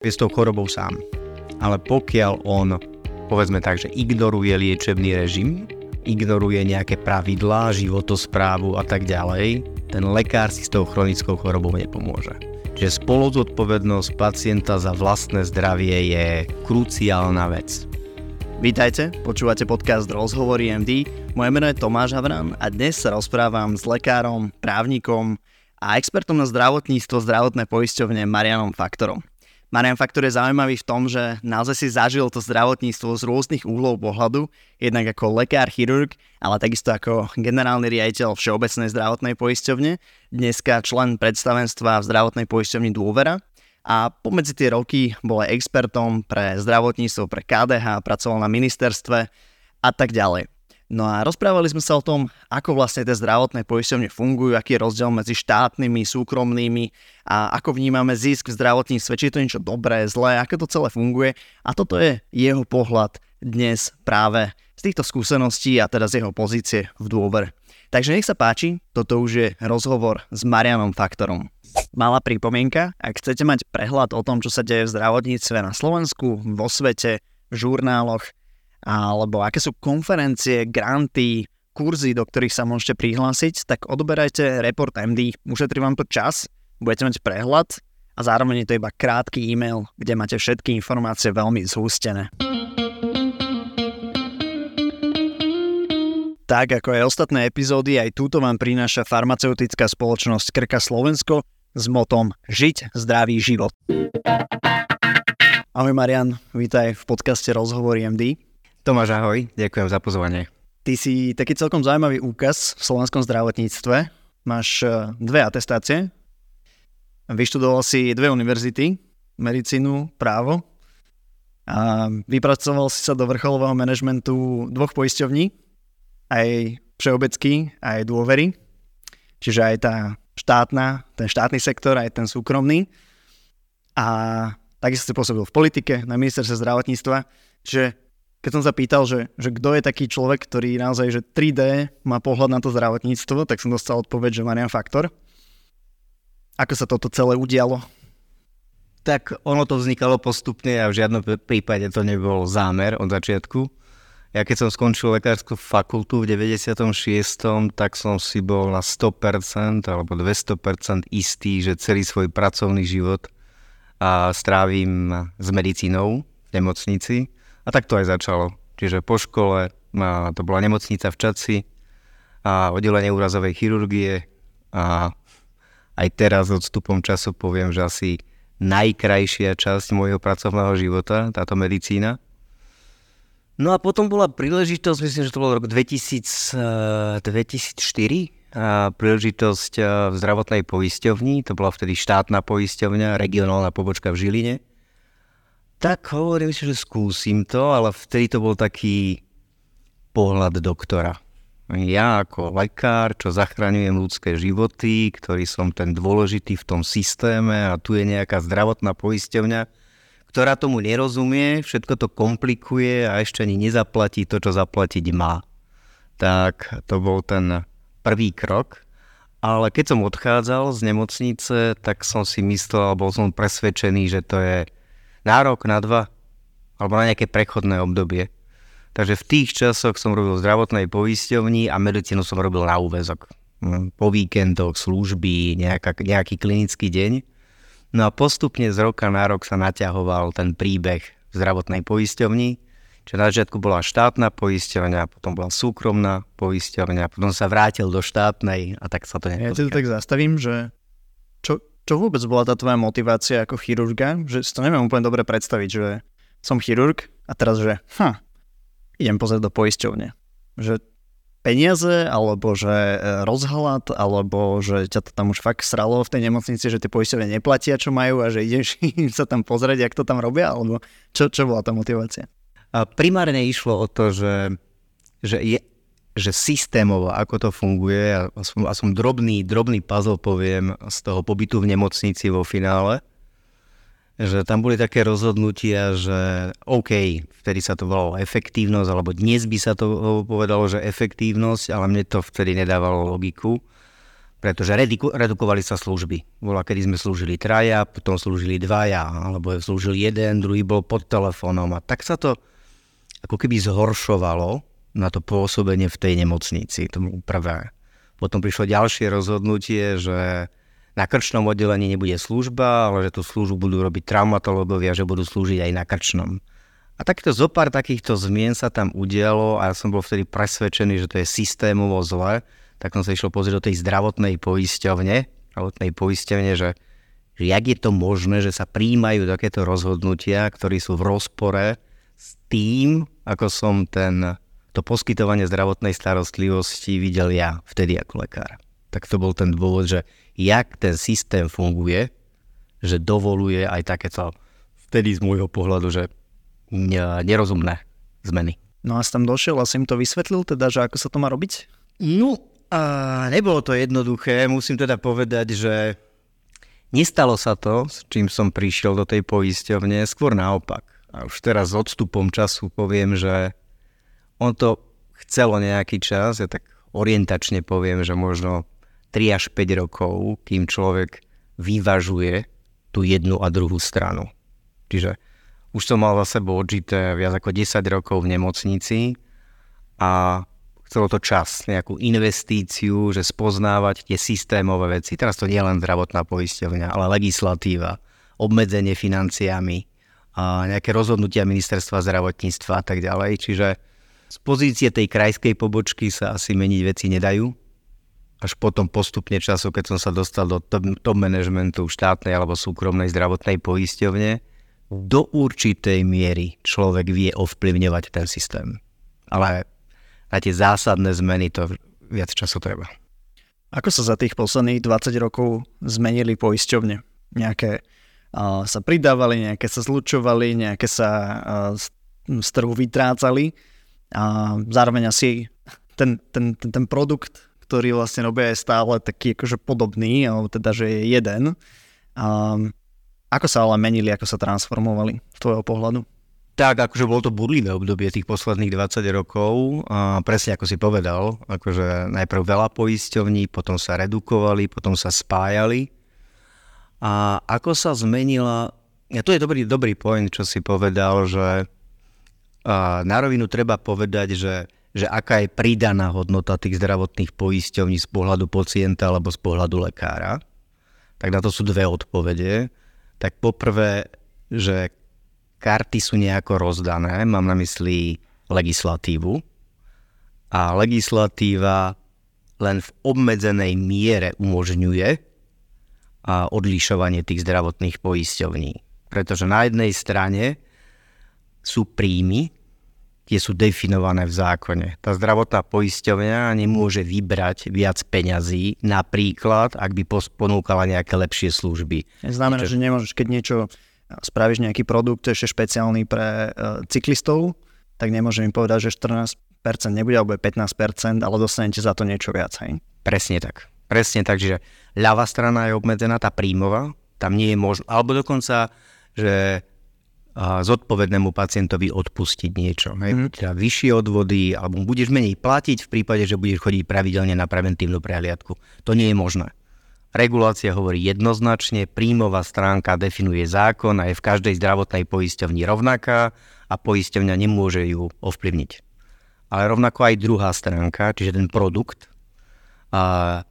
je s tou chorobou sám. Ale pokiaľ on, povedzme tak, že ignoruje liečebný režim, ignoruje nejaké pravidlá, životosprávu a tak ďalej, ten lekár si s tou chronickou chorobou nepomôže. Čiže spoluzodpovednosť pacienta za vlastné zdravie je kruciálna vec. Vítajte, počúvate podcast Rozhovory MD. Moje meno je Tomáš Havran a dnes sa rozprávam s lekárom, právnikom a expertom na zdravotníctvo zdravotné poisťovne Marianom Faktorom. Marian Faktor je zaujímavý v tom, že naozaj si zažil to zdravotníctvo z rôznych úhlov pohľadu, jednak ako lekár, chirurg, ale takisto ako generálny riaditeľ Všeobecnej zdravotnej poisťovne, dneska člen predstavenstva v zdravotnej poisťovni Dôvera a pomedzi tie roky bol aj expertom pre zdravotníctvo, pre KDH, pracoval na ministerstve a tak ďalej. No a rozprávali sme sa o tom, ako vlastne tie zdravotné poisťovne fungujú, aký je rozdiel medzi štátnymi, súkromnými a ako vnímame zisk v zdravotníctve, či je to niečo dobré, zlé, ako to celé funguje. A toto je jeho pohľad dnes práve z týchto skúseností a teda z jeho pozície v dôver. Takže nech sa páči, toto už je rozhovor s Marianom Faktorom. Malá pripomienka, ak chcete mať prehľad o tom, čo sa deje v zdravotníctve na Slovensku, vo svete, v žurnáloch, alebo aké sú konferencie, granty, kurzy, do ktorých sa môžete prihlásiť, tak odoberajte Report MD, ušetrí vám to čas, budete mať prehľad a zároveň je to iba krátky e-mail, kde máte všetky informácie veľmi zhustené. Tak ako aj ostatné epizódy, aj túto vám prináša farmaceutická spoločnosť Krka Slovensko s motom Žiť zdravý život. Ahoj Marian, vítaj v podcaste Rozhovory MD. Tomáš, ahoj, ďakujem za pozvanie. Ty si taký celkom zaujímavý úkaz v slovenskom zdravotníctve. Máš e, dve atestácie. Vyštudoval si dve univerzity, medicínu, právo. A vypracoval si sa do vrcholového manažmentu dvoch poisťovní, aj všeobecký, aj dôvery. Čiže aj tá štátna, ten štátny sektor, aj ten súkromný. A takisto si pôsobil v politike, na ministerstve zdravotníctva. Čiže keď som sa pýtal, že, že kto je taký človek, ktorý naozaj, že 3D má pohľad na to zdravotníctvo, tak som dostal odpoveď, že Marian Faktor. Ako sa toto celé udialo? Tak ono to vznikalo postupne a v žiadnom prípade to nebol zámer od začiatku. Ja keď som skončil lekárskú fakultu v 96., tak som si bol na 100% alebo 200% istý, že celý svoj pracovný život a strávim s medicínou v nemocnici tak to aj začalo. Čiže po škole, a to bola nemocnica v Čaci a oddelenie úrazovej chirurgie a aj teraz odstupom času poviem, že asi najkrajšia časť môjho pracovného života, táto medicína. No a potom bola príležitosť, myslím, že to bol rok 2000, 2004, a príležitosť v zdravotnej poisťovni, to bola vtedy štátna poisťovňa, regionálna pobočka v Žiline tak hovorím si, že skúsim to, ale vtedy to bol taký pohľad doktora. Ja ako lekár, čo zachraňujem ľudské životy, ktorý som ten dôležitý v tom systéme a tu je nejaká zdravotná poisťovňa, ktorá tomu nerozumie, všetko to komplikuje a ešte ani nezaplatí to, čo zaplatiť má. Tak to bol ten prvý krok. Ale keď som odchádzal z nemocnice, tak som si myslel, bol som presvedčený, že to je nárok na dva alebo na nejaké prechodné obdobie. Takže v tých časoch som robil v zdravotnej poisťovni a medicínu som robil na úvezok. Hm, po víkendoch, služby, nejaká, nejaký klinický deň. No a postupne z roka na rok sa naťahoval ten príbeh v zdravotnej poisťovni, čo na začiatku bola štátna poisťovňa, potom bola súkromná poisťovňa, potom sa vrátil do štátnej a tak sa to nepotkal. Ja to tak zastavím, že čo, čo vôbec bola tá tvoja motivácia ako chirurga? Že si to neviem úplne dobre predstaviť, že som chirurg a teraz, že hm, idem pozrieť do poisťovne. Že peniaze, alebo že e, rozhľad, alebo že ťa to tam už fakt sralo v tej nemocnici, že tie poisťovne neplatia, čo majú a že ideš sa tam pozrieť, jak to tam robia, alebo čo, čo bola tá motivácia? A primárne išlo o to, že, že je, že systémovo, ako to funguje, a som, a som drobný, drobný puzzle poviem z toho pobytu v nemocnici vo finále, že tam boli také rozhodnutia, že OK, vtedy sa to volalo efektívnosť, alebo dnes by sa to povedalo, že efektívnosť, ale mne to vtedy nedávalo logiku, pretože reduku, redukovali sa služby. Bola, kedy sme slúžili traja, potom slúžili dvaja, alebo slúžil jeden, druhý bol pod telefónom a tak sa to ako keby zhoršovalo na to pôsobenie v tej nemocnici, tomu prvé. Potom prišlo ďalšie rozhodnutie, že na krčnom oddelení nebude služba, ale že tú službu budú robiť traumatológovia, že budú slúžiť aj na krčnom. A takto zo pár takýchto zmien sa tam udialo a ja som bol vtedy presvedčený, že to je systémovo zle, tak som sa išiel pozrieť do tej zdravotnej poisťovne, zdravotnej poisťovne, že, že jak je to možné, že sa príjmajú takéto rozhodnutia, ktorí sú v rozpore s tým, ako som ten, to poskytovanie zdravotnej starostlivosti videl ja vtedy ako lekár. Tak to bol ten dôvod, že jak ten systém funguje, že dovoluje aj takéto vtedy z môjho pohľadu, že nerozumné zmeny. No a si tam došiel a si im to vysvetlil, teda, že ako sa to má robiť? No, a nebolo to jednoduché, musím teda povedať, že nestalo sa to, s čím som prišiel do tej poisťovne, skôr naopak. A už teraz s odstupom času poviem, že on to chcelo nejaký čas, ja tak orientačne poviem, že možno 3 až 5 rokov, kým človek vyvažuje tú jednu a druhú stranu. Čiže už som mal za sebou odžité viac ako 10 rokov v nemocnici a chcelo to čas, nejakú investíciu, že spoznávať tie systémové veci. Teraz to nie je len zdravotná poisťovňa, ale legislatíva, obmedzenie financiami, a nejaké rozhodnutia ministerstva zdravotníctva a tak ďalej. Čiže z pozície tej krajskej pobočky sa asi meniť veci nedajú. Až potom postupne času, keď som sa dostal do top, managementu štátnej alebo súkromnej zdravotnej poisťovne, do určitej miery človek vie ovplyvňovať ten systém. Ale na tie zásadné zmeny to viac času treba. Ako sa za tých posledných 20 rokov zmenili poisťovne? Nejaké uh, sa pridávali, nejaké sa zlučovali, nejaké sa uh, z trhu vytrácali a zároveň asi ten, ten, ten, ten produkt, ktorý vlastne robia je stále taký akože podobný, alebo teda, že je jeden. Um, ako sa ale menili, ako sa transformovali z tvojho pohľadu? Tak, akože bolo to burlivé obdobie tých posledných 20 rokov. A presne ako si povedal, akože najprv veľa poisťovní, potom sa redukovali, potom sa spájali. A ako sa zmenila, ja to je dobrý, dobrý point, čo si povedal, že a na rovinu treba povedať, že, že aká je pridaná hodnota tých zdravotných poisťovní z pohľadu pacienta alebo z pohľadu lekára. Tak na to sú dve odpovede. Tak poprvé, že karty sú nejako rozdané, mám na mysli legislatívu. A legislatíva len v obmedzenej miere umožňuje a odlišovanie tých zdravotných poisťovní. Pretože na jednej strane sú príjmy, tie sú definované v zákone. Tá zdravotná poisťovňa nemôže vybrať viac peňazí, napríklad, ak by ponúkala nejaké lepšie služby. Znamená, že nemôžeš, keď niečo spravíš nejaký produkt ešte špeciálny pre uh, cyklistov, tak nemôžem im povedať, že 14% nebude, alebo 15%, ale dostanete za to niečo viac. Hej? Presne tak. Presne tak, že ľavá strana je obmedzená, tá príjmová, tam nie je možno, alebo dokonca, že a zodpovednému pacientovi odpustiť niečo. Hej? Mm. Teda vyššie odvody, alebo budeš menej platiť v prípade, že budeš chodiť pravidelne na preventívnu prehliadku. To nie je možné. Regulácia hovorí jednoznačne, príjmová stránka definuje zákon a je v každej zdravotnej poisťovni rovnaká a poisťovňa nemôže ju ovplyvniť. Ale rovnako aj druhá stránka, čiže ten produkt, a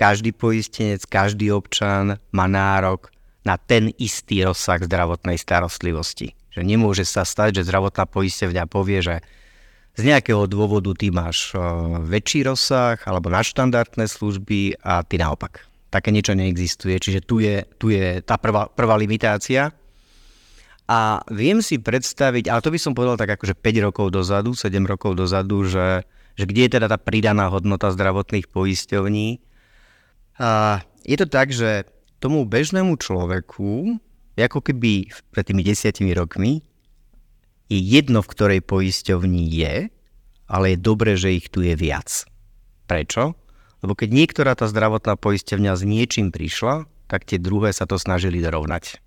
každý poistenec, každý občan má nárok na ten istý rozsah zdravotnej starostlivosti. Že nemôže sa stať, že zdravotná poisťovňa povie, že z nejakého dôvodu ty máš väčší rozsah alebo nadštandardné služby a ty naopak také niečo neexistuje. Čiže tu je, tu je tá prvá, prvá limitácia. A viem si predstaviť, ale to by som povedal tak akože 5 rokov dozadu, 7 rokov dozadu, že, že kde je teda tá pridaná hodnota zdravotných poisťovní. A je to tak, že tomu bežnému človeku, ako keby pred tými desiatimi rokmi, je jedno, v ktorej poisťovni je, ale je dobré, že ich tu je viac. Prečo? Lebo keď niektorá tá zdravotná poisťovňa s niečím prišla, tak tie druhé sa to snažili dorovnať.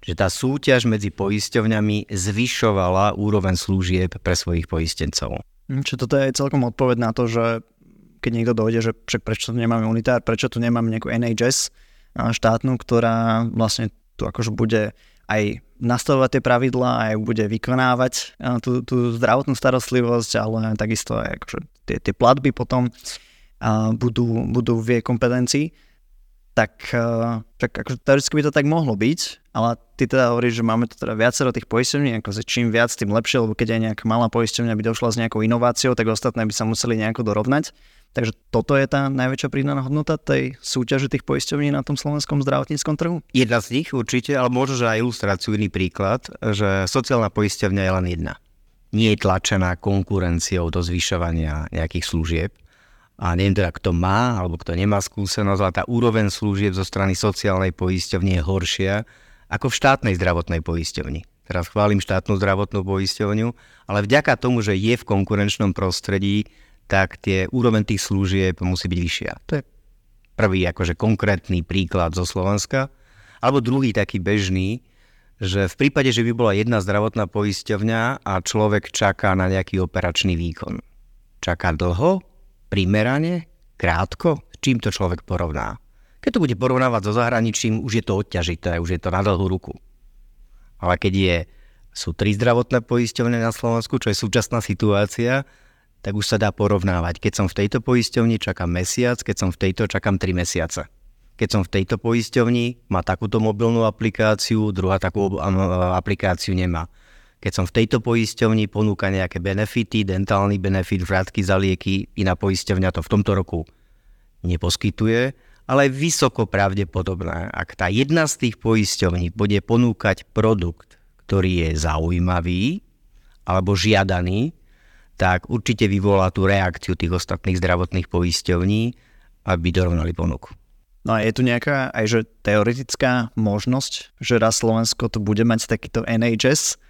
Čiže tá súťaž medzi poisťovňami zvyšovala úroveň služieb pre svojich poistencov. Čo toto je celkom odpoveď na to, že keď niekto dojde, že prečo tu nemáme unitár, prečo tu nemáme nejakú NHS štátnu, ktorá vlastne tu akože bude aj nastavovať tie pravidlá, aj bude vykonávať tú, tú zdravotnú starostlivosť, ale takisto aj akože tie, tie platby potom budú, budú v jej kompetencii tak, tak akože teoreticky by to tak mohlo byť, ale ty teda hovoríš, že máme tu teda viacero tých poisťovní, ako čím viac, tým lepšie, lebo keď aj nejaká malá poisťovňa by došla s nejakou inováciou, tak ostatné by sa museli nejako dorovnať. Takže toto je tá najväčšia pridaná hodnota tej súťaže tých poisťovní na tom slovenskom zdravotníckom trhu? Jedna z nich určite, ale možno, že aj ilustráciu iný príklad, že sociálna poisťovňa je len jedna. Nie je tlačená konkurenciou do zvyšovania nejakých služieb, a neviem teda, kto má alebo kto nemá skúsenosť, ale tá úroveň služieb zo strany sociálnej poisťovne je horšia ako v štátnej zdravotnej poisťovni. Teraz chválim štátnu zdravotnú poisťovňu, ale vďaka tomu, že je v konkurenčnom prostredí, tak tie úroveň tých služieb musí byť vyššia. To je prvý akože konkrétny príklad zo Slovenska. Alebo druhý taký bežný, že v prípade, že by bola jedna zdravotná poisťovňa a človek čaká na nejaký operačný výkon. Čaká dlho, primerane, krátko, čím to človek porovná. Keď to bude porovnávať so zahraničím, už je to odťažité, už je to na dlhú ruku. Ale keď je, sú tri zdravotné poisťovne na Slovensku, čo je súčasná situácia, tak už sa dá porovnávať. Keď som v tejto poisťovni, čakám mesiac, keď som v tejto, čakám 3 mesiace. Keď som v tejto poisťovni, má takúto mobilnú aplikáciu, druhá takú aplikáciu nemá. Keď som v tejto poisťovni, ponúka nejaké benefity, dentálny benefit, vrátky za lieky, iná poisťovňa to v tomto roku neposkytuje, ale je vysoko pravdepodobné, ak tá jedna z tých poisťovní bude ponúkať produkt, ktorý je zaujímavý alebo žiadaný, tak určite vyvolá tú reakciu tých ostatných zdravotných poisťovní, aby dorovnali ponuku. No a je tu nejaká aj že teoretická možnosť, že raz Slovensko to bude mať takýto NHS,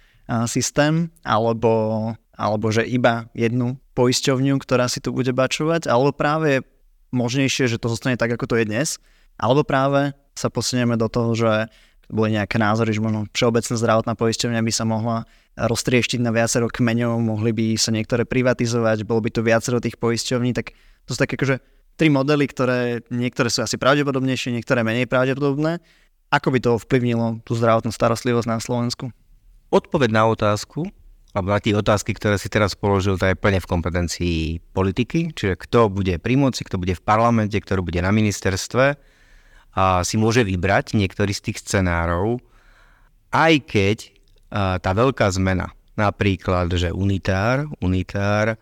systém, alebo, alebo že iba jednu poisťovňu, ktorá si tu bude bačovať, alebo práve je možnejšie, že to zostane tak, ako to je dnes, alebo práve sa posunieme do toho, že boli nejaké názory, že možno všeobecná zdravotná poisťovňa by sa mohla roztrieštiť na viacero kmeňov, mohli by sa niektoré privatizovať, bolo by tu viacero tých poisťovní, tak to sú také akože tri modely, ktoré niektoré sú asi pravdepodobnejšie, niektoré menej pravdepodobné. Ako by to ovplyvnilo tú zdravotnú starostlivosť na Slovensku? Odpoveď na otázku, alebo na tie otázky, ktoré si teraz položil, to je plne v kompetencii politiky, čiže kto bude pri moci, kto bude v parlamente, kto bude na ministerstve a si môže vybrať niektorý z tých scenárov, aj keď tá veľká zmena, napríklad, že unitár, unitár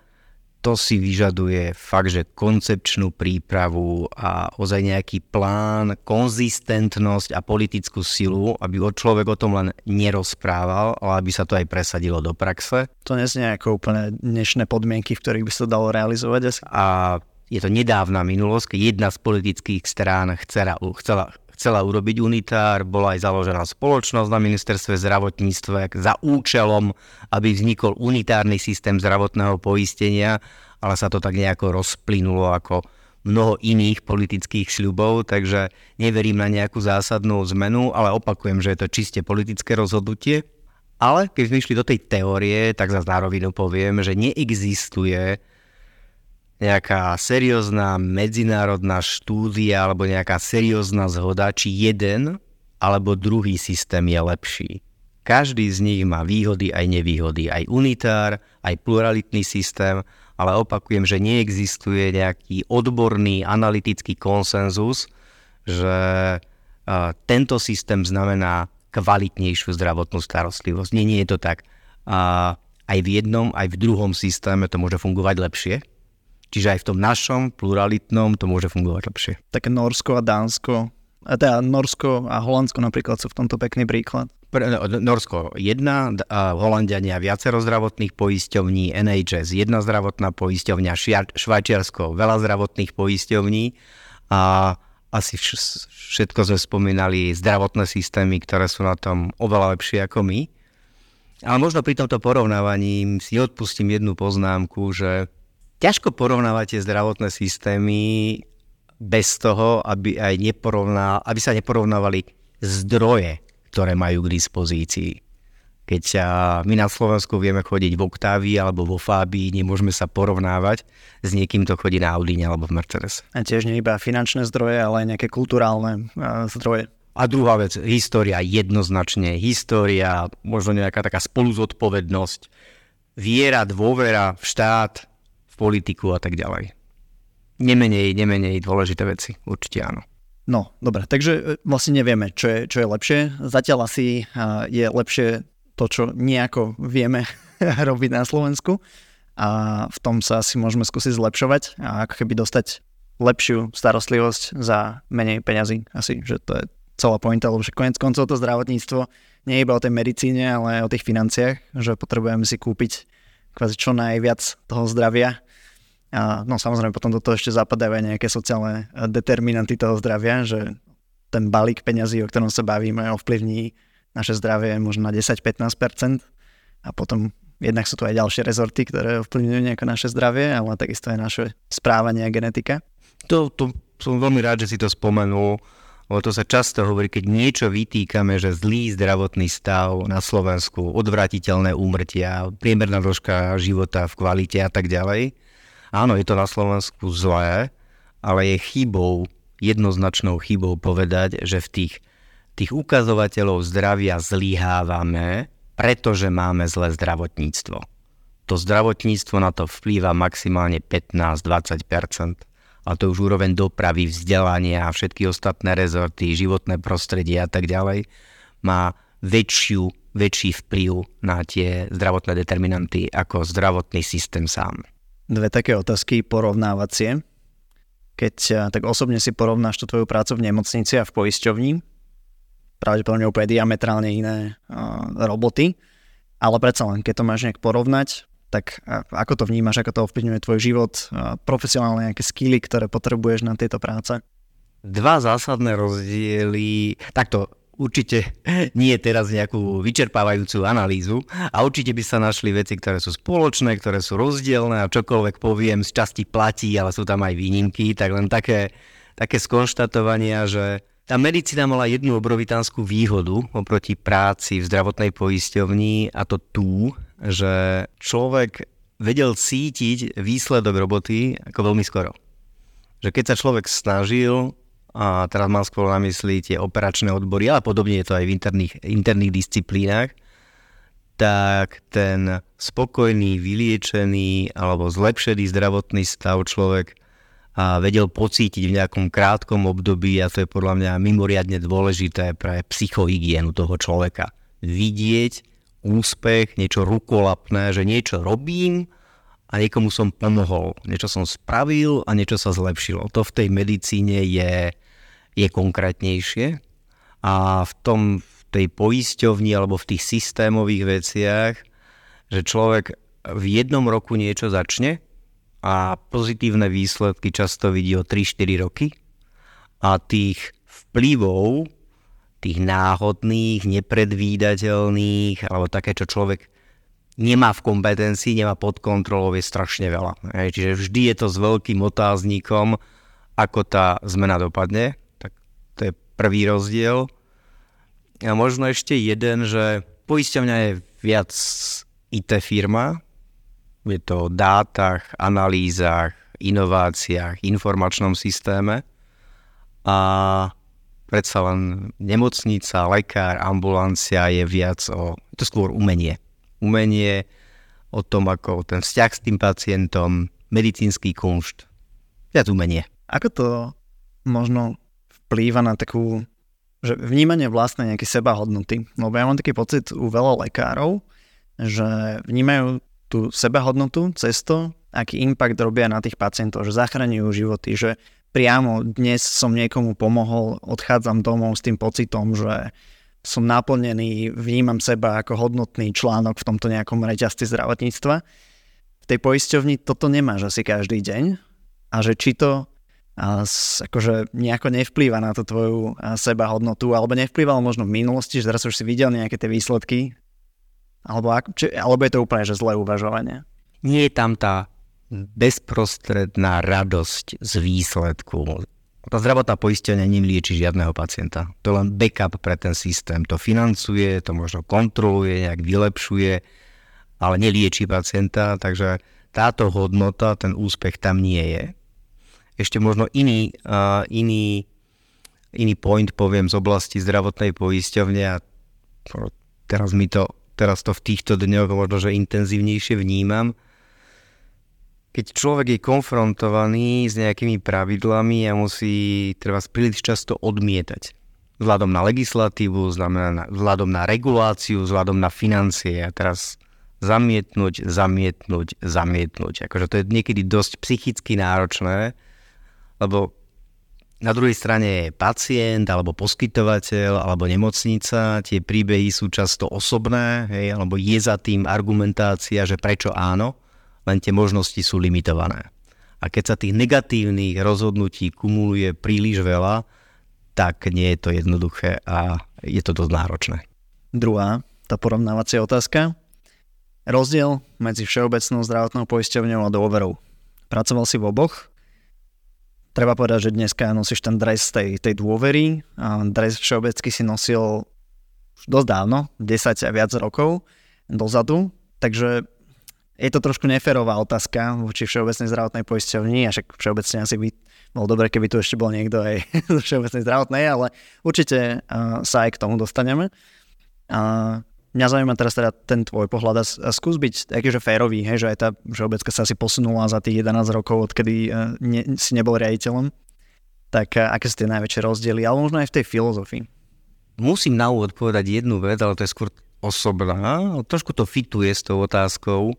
to si vyžaduje fakt, že koncepčnú prípravu a ozaj nejaký plán, konzistentnosť a politickú silu, aby človek o tom len nerozprával, ale aby sa to aj presadilo do praxe. To neznie ako úplne dnešné podmienky, v ktorých by sa to dalo realizovať. A je to nedávna minulosť, keď jedna z politických strán chcela, chcela, chcela urobiť unitár, bola aj založená spoločnosť na ministerstve zdravotníctva za účelom, aby vznikol unitárny systém zdravotného poistenia, ale sa to tak nejako rozplynulo ako mnoho iných politických sľubov, takže neverím na nejakú zásadnú zmenu, ale opakujem, že je to čiste politické rozhodnutie. Ale keď sme išli do tej teórie, tak za zárovinu poviem, že neexistuje nejaká seriózna medzinárodná štúdia alebo nejaká seriózna zhoda, či jeden alebo druhý systém je lepší. Každý z nich má výhody aj nevýhody, aj unitár, aj pluralitný systém, ale opakujem, že neexistuje nejaký odborný analytický konsenzus, že tento systém znamená kvalitnejšiu zdravotnú starostlivosť. Nie, nie je to tak. Aj v jednom, aj v druhom systéme to môže fungovať lepšie. Čiže aj v tom našom pluralitnom to môže fungovať lepšie. Také Norsko a Dánsko, a teda Norsko a Holandsko napríklad sú v tomto pekný príklad. No, Norsko jedna, Holandiania viacero zdravotných poisťovní, NHS jedna zdravotná poisťovňa, Švajčiarsko veľa zdravotných poisťovní a asi všetko sme spomínali zdravotné systémy, ktoré sú na tom oveľa lepšie ako my. Ale možno pri tomto porovnávaní si odpustím jednu poznámku, že ťažko porovnávate zdravotné systémy bez toho, aby, aj neporovná, aby sa neporovnávali zdroje, ktoré majú k dispozícii. Keď my na Slovensku vieme chodiť v Octavii alebo vo Fabii, nemôžeme sa porovnávať s niekým, kto chodí na Audine alebo v Mercedes. A tiež nie iba finančné zdroje, ale aj nejaké kulturálne zdroje. A druhá vec, história jednoznačne, história, možno nejaká taká spoluzodpovednosť, viera, dôvera v štát, politiku a tak ďalej. Nemenej, nemenej dôležité veci, určite áno. No, dobre, takže e, vlastne nevieme, čo je, čo je lepšie. Zatiaľ asi je lepšie to, čo nejako vieme robiť na Slovensku a v tom sa asi môžeme skúsiť zlepšovať a ako keby dostať lepšiu starostlivosť za menej peňazí. Asi, že to je celá pointa, lebo konec koncov to zdravotníctvo nie je iba o tej medicíne, ale aj o tých financiách, že potrebujeme si kúpiť kvázi čo najviac toho zdravia. A no samozrejme potom do toho ešte zapadajú aj nejaké sociálne determinanty toho zdravia, že ten balík peňazí, o ktorom sa bavíme, ovplyvní naše zdravie možno na 10-15% a potom jednak sú tu aj ďalšie rezorty, ktoré ovplyvňujú nejako naše zdravie, ale takisto aj naše správanie a genetika. To, to som veľmi rád, že si to spomenul, lebo to sa často hovorí, keď niečo vytýkame, že zlý zdravotný stav na Slovensku, odvratiteľné úmrtia, priemerná dĺžka života v kvalite a tak ďalej. Áno, je to na Slovensku zlé, ale je chybou, jednoznačnou chybou povedať, že v tých tých ukazovateľov zdravia zlyhávame, pretože máme zlé zdravotníctvo. To zdravotníctvo na to vplýva maximálne 15-20%. A to už úroveň dopravy, vzdelania a všetky ostatné rezorty, životné prostredie a tak ďalej má väčšiu, väčší vplyv na tie zdravotné determinanty ako zdravotný systém sám. Dve také otázky porovnávacie. Keď eh, tak osobne si porovnáš tú tvoju prácu v nemocnici a v poisťovni, pravdepodobne úplne diametrálne iné uh, roboty, ale predsa len, keď to máš nejak porovnať, tak ako to vnímaš, ako to ovplyvňuje tvoj život, uh, profesionálne nejaké skily, ktoré potrebuješ na tieto práce? Dva zásadné rozdiely, takto určite nie teraz nejakú vyčerpávajúcu analýzu a určite by sa našli veci, ktoré sú spoločné, ktoré sú rozdielne a čokoľvek poviem z časti platí, ale sú tam aj výnimky, tak len také, také skonštatovania, že tá medicína mala jednu obrovitánsku výhodu oproti práci v zdravotnej poisťovni a to tú, že človek vedel cítiť výsledok roboty ako veľmi skoro. Že keď sa človek snažil, a teraz mám skôr na mysli tie operačné odbory, ale podobne je to aj v interných, interných disciplínach, tak ten spokojný, vyliečený alebo zlepšený zdravotný stav človek a vedel pocítiť v nejakom krátkom období a to je podľa mňa mimoriadne dôležité pre psychohygienu toho človeka. Vidieť úspech, niečo rukolapné, že niečo robím a niekomu som pomohol, niečo som spravil a niečo sa zlepšilo. To v tej medicíne je, je konkrétnejšie a v tom v tej poisťovni alebo v tých systémových veciach, že človek v jednom roku niečo začne a pozitívne výsledky často vidí o 3-4 roky a tých vplyvov, tých náhodných, nepredvídateľných, alebo také, čo človek nemá v kompetencii, nemá pod kontrolou, je strašne veľa. Čiže vždy je to s veľkým otáznikom, ako tá zmena dopadne. Tak to je prvý rozdiel. A možno ešte jeden, že poisťovňa je viac IT firma, je to o dátach, analýzach, inováciách, informačnom systéme a predsa len nemocnica, lekár, ambulancia je viac o, je to skôr umenie. Umenie o tom, ako ten vzťah s tým pacientom, medicínsky kunšt, viac umenie. Ako to možno vplýva na takú, že vnímanie vlastnej nejaké sebahodnoty? Lebo ja mám taký pocit u veľa lekárov, že vnímajú tú sebahodnotu cez to, aký impact robia na tých pacientov, že zachraňujú životy, že priamo dnes som niekomu pomohol, odchádzam domov s tým pocitom, že som naplnený, vnímam seba ako hodnotný článok v tomto nejakom reťazci zdravotníctva. V tej poisťovni toto nemáš asi každý deň a že či to a akože nejako nevplýva na tú tvoju seba hodnotu, alebo nevplývalo možno v minulosti, že teraz už si videl nejaké tie výsledky alebo, či, alebo je to úplne že zlé uvažovanie? Nie je tam tá bezprostredná radosť z výsledku. Tá zdravotná poistenia nevlieči žiadneho pacienta. To je len backup pre ten systém. To financuje, to možno kontroluje, nejak vylepšuje, ale nelieči pacienta, takže táto hodnota, ten úspech tam nie je. Ešte možno iný, uh, iný, iný point poviem z oblasti zdravotnej poisťovne a teraz mi to, teraz to v týchto dňoch možno, že intenzívnejšie vnímam, keď človek je konfrontovaný s nejakými pravidlami a musí treba príliš často odmietať. Vzhľadom na legislatívu, vzhľadom na reguláciu, vzhľadom na financie. A teraz zamietnúť, zamietnúť, zamietnúť. Akože to je niekedy dosť psychicky náročné, lebo na druhej strane je pacient, alebo poskytovateľ, alebo nemocnica. Tie príbehy sú často osobné, hej, alebo je za tým argumentácia, že prečo áno len tie možnosti sú limitované. A keď sa tých negatívnych rozhodnutí kumuluje príliš veľa, tak nie je to jednoduché a je to dosť náročné. Druhá, tá porovnávacia otázka. Rozdiel medzi všeobecnou zdravotnou poisťovňou a dôverou. Pracoval si v oboch. Treba povedať, že dneska nosíš ten dres tej, tej dôvery. A dres všeobecky si nosil dosť dávno, 10 a viac rokov dozadu. Takže je to trošku neférová otázka voči Všeobecnej zdravotnej poisťovni, a však všeobecne asi by bol dobre, keby tu ešte bol niekto aj z Všeobecnej zdravotnej, ale určite uh, sa aj k tomu dostaneme. Uh, mňa zaujíma teraz teda ten tvoj pohľad a, a skús byť takýže férový, hej, že aj tá Všeobecka sa asi posunula za tých 11 rokov, odkedy uh, ne, si nebol riaditeľom. Tak uh, aké sú tie najväčšie rozdiely, ale možno aj v tej filozofii? Musím na úvod povedať jednu vec, ale to je skôr osobná. Trošku to fituje s tou otázkou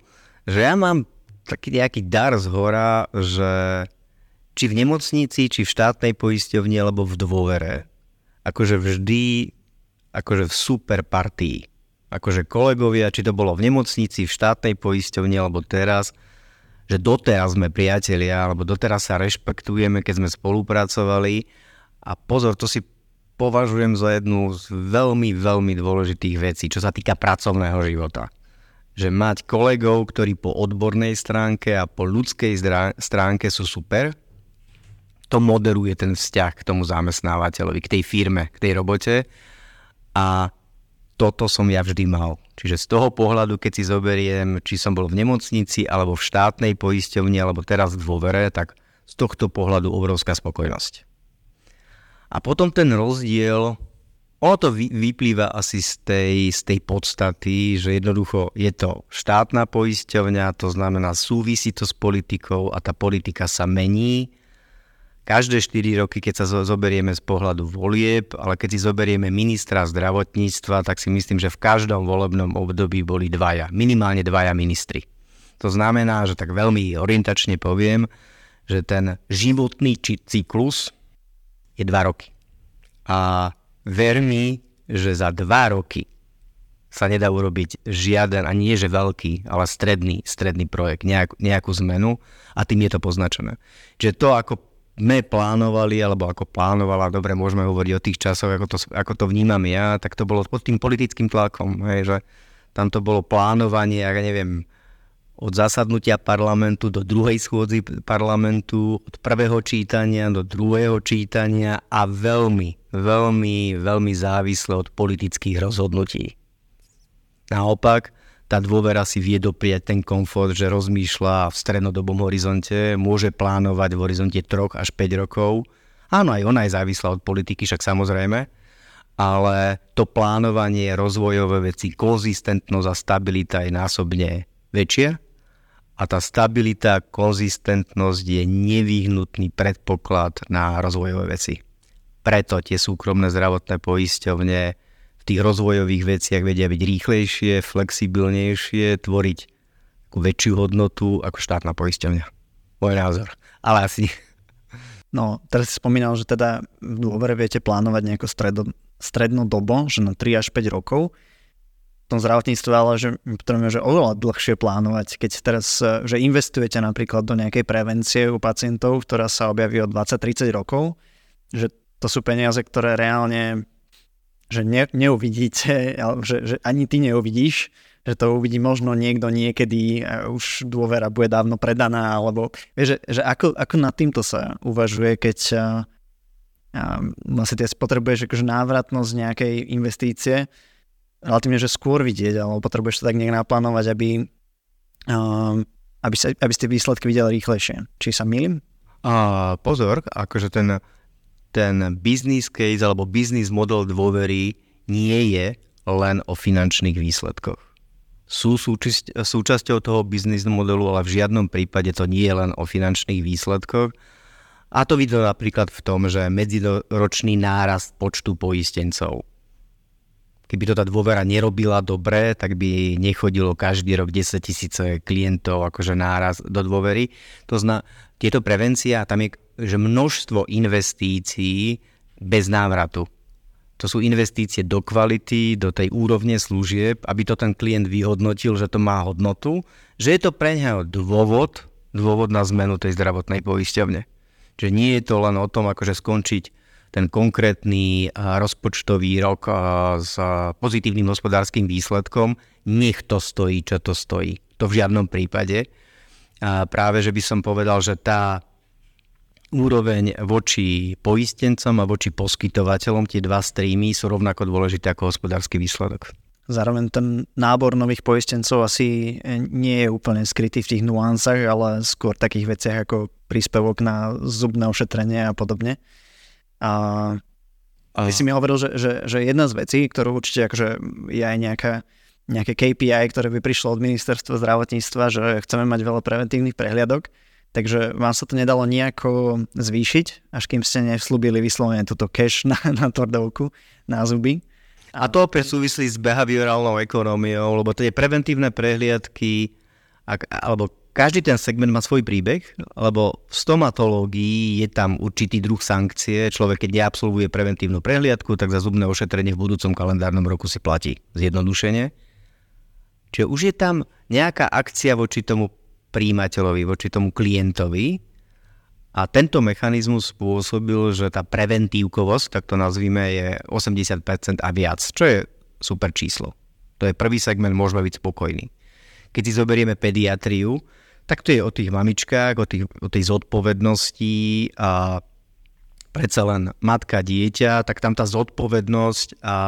že ja mám taký nejaký dar z hora, že či v nemocnici, či v štátnej poisťovni, alebo v dôvere, akože vždy akože v super partii. Akože kolegovia, či to bolo v nemocnici, v štátnej poisťovni, alebo teraz, že doteraz sme priatelia, alebo doteraz sa rešpektujeme, keď sme spolupracovali. A pozor, to si považujem za jednu z veľmi, veľmi dôležitých vecí, čo sa týka pracovného života že mať kolegov, ktorí po odbornej stránke a po ľudskej stránke sú super, to moderuje ten vzťah k tomu zamestnávateľovi, k tej firme, k tej robote a toto som ja vždy mal. Čiže z toho pohľadu, keď si zoberiem, či som bol v nemocnici, alebo v štátnej poisťovni, alebo teraz v dôvere, tak z tohto pohľadu obrovská spokojnosť. A potom ten rozdiel ono to vyplýva asi z tej, z tej podstaty, že jednoducho je to štátna poisťovňa, to znamená súvisí to s politikou a tá politika sa mení. Každé 4 roky, keď sa zoberieme z pohľadu volieb, ale keď si zoberieme ministra zdravotníctva, tak si myslím, že v každom volebnom období boli dvaja, minimálne dvaja ministri. To znamená, že tak veľmi orientačne poviem, že ten životný cyklus je 2 roky. A ver mi, že za dva roky sa nedá urobiť žiaden, ani nie že veľký, ale stredný, stredný projekt, nejak, nejakú zmenu a tým je to poznačené. Čiže to, ako sme plánovali, alebo ako plánovala, dobre, môžeme hovoriť o tých časoch, ako to, ako to vnímam ja, tak to bolo pod tým politickým tlakom, hej, že tam to bolo plánovanie, ja neviem, od zasadnutia parlamentu do druhej schôdzy parlamentu, od prvého čítania do druhého čítania a veľmi, veľmi, veľmi závisle od politických rozhodnutí. Naopak, tá dôvera si vie doprieť ten komfort, že rozmýšľa v strednodobom horizonte, môže plánovať v horizonte 3 až 5 rokov. Áno, aj ona je závislá od politiky, však samozrejme, ale to plánovanie, rozvojové veci, konzistentnosť a stabilita je násobne väčšie a tá stabilita, konzistentnosť je nevyhnutný predpoklad na rozvojové veci. Preto tie súkromné zdravotné poisťovne v tých rozvojových veciach vedia byť rýchlejšie, flexibilnejšie, tvoriť väčšiu hodnotu ako štátna poisťovňa. Môj názor. Ale asi No, teraz si spomínal, že teda v dôvere viete plánovať nejako stredo, strednodobo, že na 3 až 5 rokov tom zdravotníctve, ale že potrebujeme že oveľa dlhšie plánovať. Keď teraz, e, že investujete napríklad do nejakej prevencie u pacientov, ktorá sa objaví o 20-30 rokov, že to sú peniaze, ktoré reálne že ne, neuvidíte, že, že ani ty neuvidíš, že to uvidí možno niekto niekedy, už dôvera bude dávno predaná, alebo vieš, že, že ako, ako nad týmto sa uvažuje, keď e, a vlastne ty potrebuješ akože návratnosť nejakej investície relatívne, že skôr vidieť, alebo potrebuješ to tak nejak naplánovať, aby, um, aby, sa, aby ste výsledky videli rýchlejšie. Či sa milím? A pozor, akože ten, ten business case alebo business model dôvery nie je len o finančných výsledkoch. Sú súčasť, súčasťou toho business modelu, ale v žiadnom prípade to nie je len o finančných výsledkoch, a to vidno napríklad v tom, že medzidoročný nárast počtu poistencov. Keby to tá dôvera nerobila dobre, tak by nechodilo každý rok 10 tisíce klientov akože náraz do dôvery. To zna, tieto prevencia, tam je že množstvo investícií bez návratu. To sú investície do kvality, do tej úrovne služieb, aby to ten klient vyhodnotil, že to má hodnotu, že je to pre neho dôvod, dôvod na zmenu tej zdravotnej poisťovne. Čiže nie je to len o tom, akože skončiť ten konkrétny rozpočtový rok s pozitívnym hospodárskym výsledkom, nech to stojí, čo to stojí. To v žiadnom prípade. A práve, že by som povedal, že tá úroveň voči poistencom a voči poskytovateľom, tie dva streamy sú rovnako dôležité ako hospodársky výsledok. Zároveň ten nábor nových poistencov asi nie je úplne skrytý v tých nuansách, ale skôr takých veciach ako príspevok na zubné ošetrenie a podobne. A Ty si mi hovoril, že, že, že jedna z vecí, ktorú určite akože je aj nejaká, nejaké KPI, ktoré by prišlo od ministerstva zdravotníctva, že chceme mať veľa preventívnych prehliadok, takže vám sa to nedalo nejako zvýšiť, až kým ste nevslúbili vyslovene túto cash na, na tordovku, na zuby. A to opäť súvislí s behaviorálnou ekonómiou, lebo tie preventívne prehliadky, ak, alebo každý ten segment má svoj príbeh, lebo v stomatológii je tam určitý druh sankcie. Človek, keď neabsolvuje preventívnu prehliadku, tak za zubné ošetrenie v budúcom kalendárnom roku si platí zjednodušenie. Čiže už je tam nejaká akcia voči tomu príjimateľovi, voči tomu klientovi, a tento mechanizmus spôsobil, že tá preventívkovosť, tak to nazvime, je 80% a viac, čo je super číslo. To je prvý segment, môžeme byť spokojní. Keď si zoberieme pediatriu, tak to je o tých mamičkách, o, tých, o tej zodpovednosti a predsa len matka, dieťa, tak tam tá zodpovednosť a, a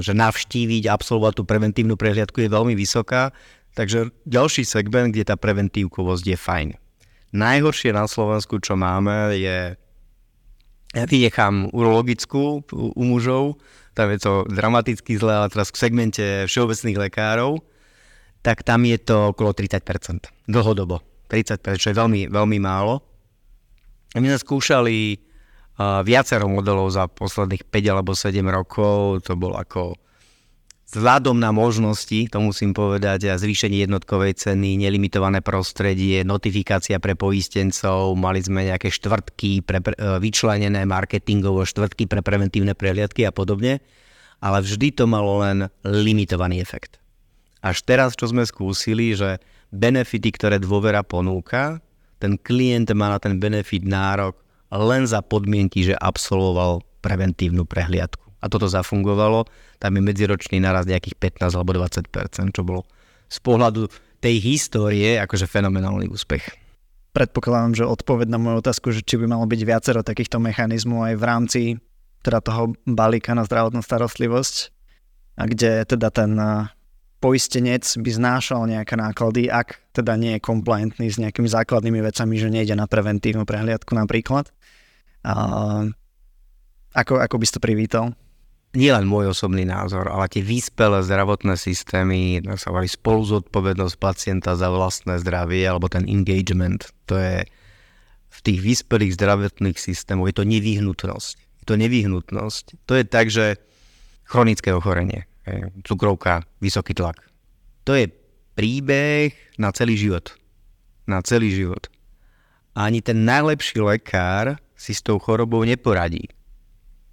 že navštíviť, absolvovať tú preventívnu prehliadku je veľmi vysoká. Takže ďalší segment, kde tá preventívkovosť je fajn. Najhoršie na Slovensku, čo máme, je, ja vynechám urologickú u mužov, tam je to dramaticky zle, ale teraz v segmente všeobecných lekárov, tak tam je to okolo 30%, dlhodobo. 30%, čo je veľmi, veľmi málo. My sme skúšali uh, viacero modelov za posledných 5 alebo 7 rokov, to bol ako Vzhľadom na možnosti, to musím povedať, a zvýšenie jednotkovej ceny, nelimitované prostredie, notifikácia pre poistencov, mali sme nejaké štvrtky pre, pre, vyčlenené marketingovo, štvrtky pre preventívne prehliadky a podobne, ale vždy to malo len limitovaný efekt. Až teraz, čo sme skúsili, že benefity, ktoré dôvera ponúka, ten klient má na ten benefit nárok len za podmienky, že absolvoval preventívnu prehliadku a toto zafungovalo, tam je medziročný naraz nejakých 15 alebo 20%, čo bolo z pohľadu tej histórie akože fenomenálny úspech. Predpokladám, že odpoveď na moju otázku, že či by malo byť viacero takýchto mechanizmov aj v rámci teda toho balíka na zdravotnú starostlivosť, a kde teda ten poistenec by znášal nejaké náklady, ak teda nie je compliantný s nejakými základnými vecami, že nejde na preventívnu prehliadku napríklad. A ako, ako by si to privítal? nie len môj osobný názor, ale tie vyspelé zdravotné systémy, sa volí spolu zodpovednosť pacienta za vlastné zdravie, alebo ten engagement, to je v tých vyspelých zdravotných systémoch, je to nevyhnutnosť. Je to nevyhnutnosť. To je tak, že chronické ochorenie, cukrovka, vysoký tlak. To je príbeh na celý život. Na celý život. A ani ten najlepší lekár si s tou chorobou neporadí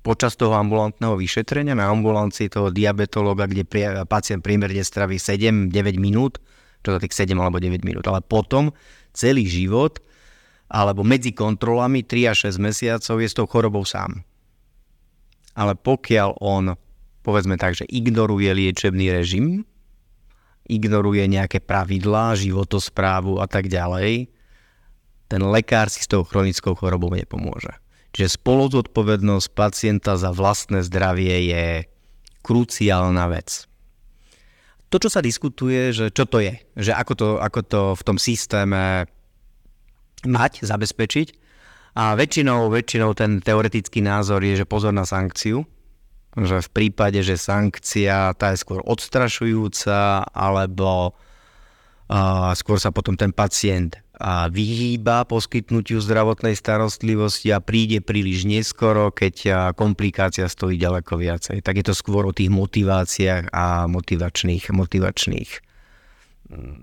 počas toho ambulantného vyšetrenia na ambulancii toho diabetológa, kde pacient priemerne straví 7-9 minút, čo to tých 7 alebo 9 minút, ale potom celý život alebo medzi kontrolami 3 až 6 mesiacov je s tou chorobou sám. Ale pokiaľ on, povedzme tak, že ignoruje liečebný režim, ignoruje nejaké pravidlá, životosprávu a tak ďalej, ten lekár si s tou chronickou chorobou nepomôže. Čiže spoluzodpovednosť pacienta za vlastné zdravie je kruciálna vec. To, čo sa diskutuje, že čo to je, že ako to, ako to v tom systéme mať, zabezpečiť. A väčšinou, väčšinou ten teoretický názor je, že pozor na sankciu, že v prípade, že sankcia tá je skôr odstrašujúca, alebo uh, skôr sa potom ten pacient a vyhýba poskytnutiu zdravotnej starostlivosti a príde príliš neskoro, keď komplikácia stojí ďaleko viacej. Tak je to skôr o tých motiváciách a motivačných, motivačných mm,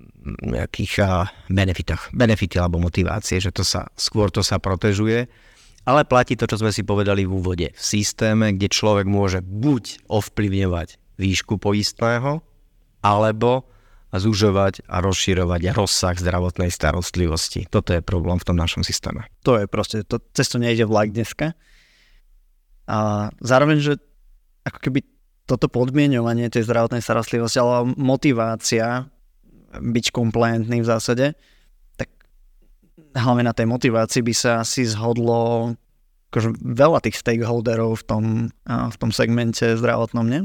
nejakých benefitoch, benefity alebo motivácie, že to sa, skôr to sa protežuje. Ale platí to, čo sme si povedali v úvode. V systéme, kde človek môže buď ovplyvňovať výšku poistného, alebo zužovať a rozširovať rozsah zdravotnej starostlivosti. Toto je problém v tom našom systéme. To je proste, to, cez to nejde vlak dneska. A zároveň, že ako keby toto podmienovanie tej zdravotnej starostlivosti alebo motivácia byť komplientný v zásade, hlavne na tej motivácii by sa asi zhodlo akože veľa tých stakeholderov v tom, v tom segmente zdravotnom, nie?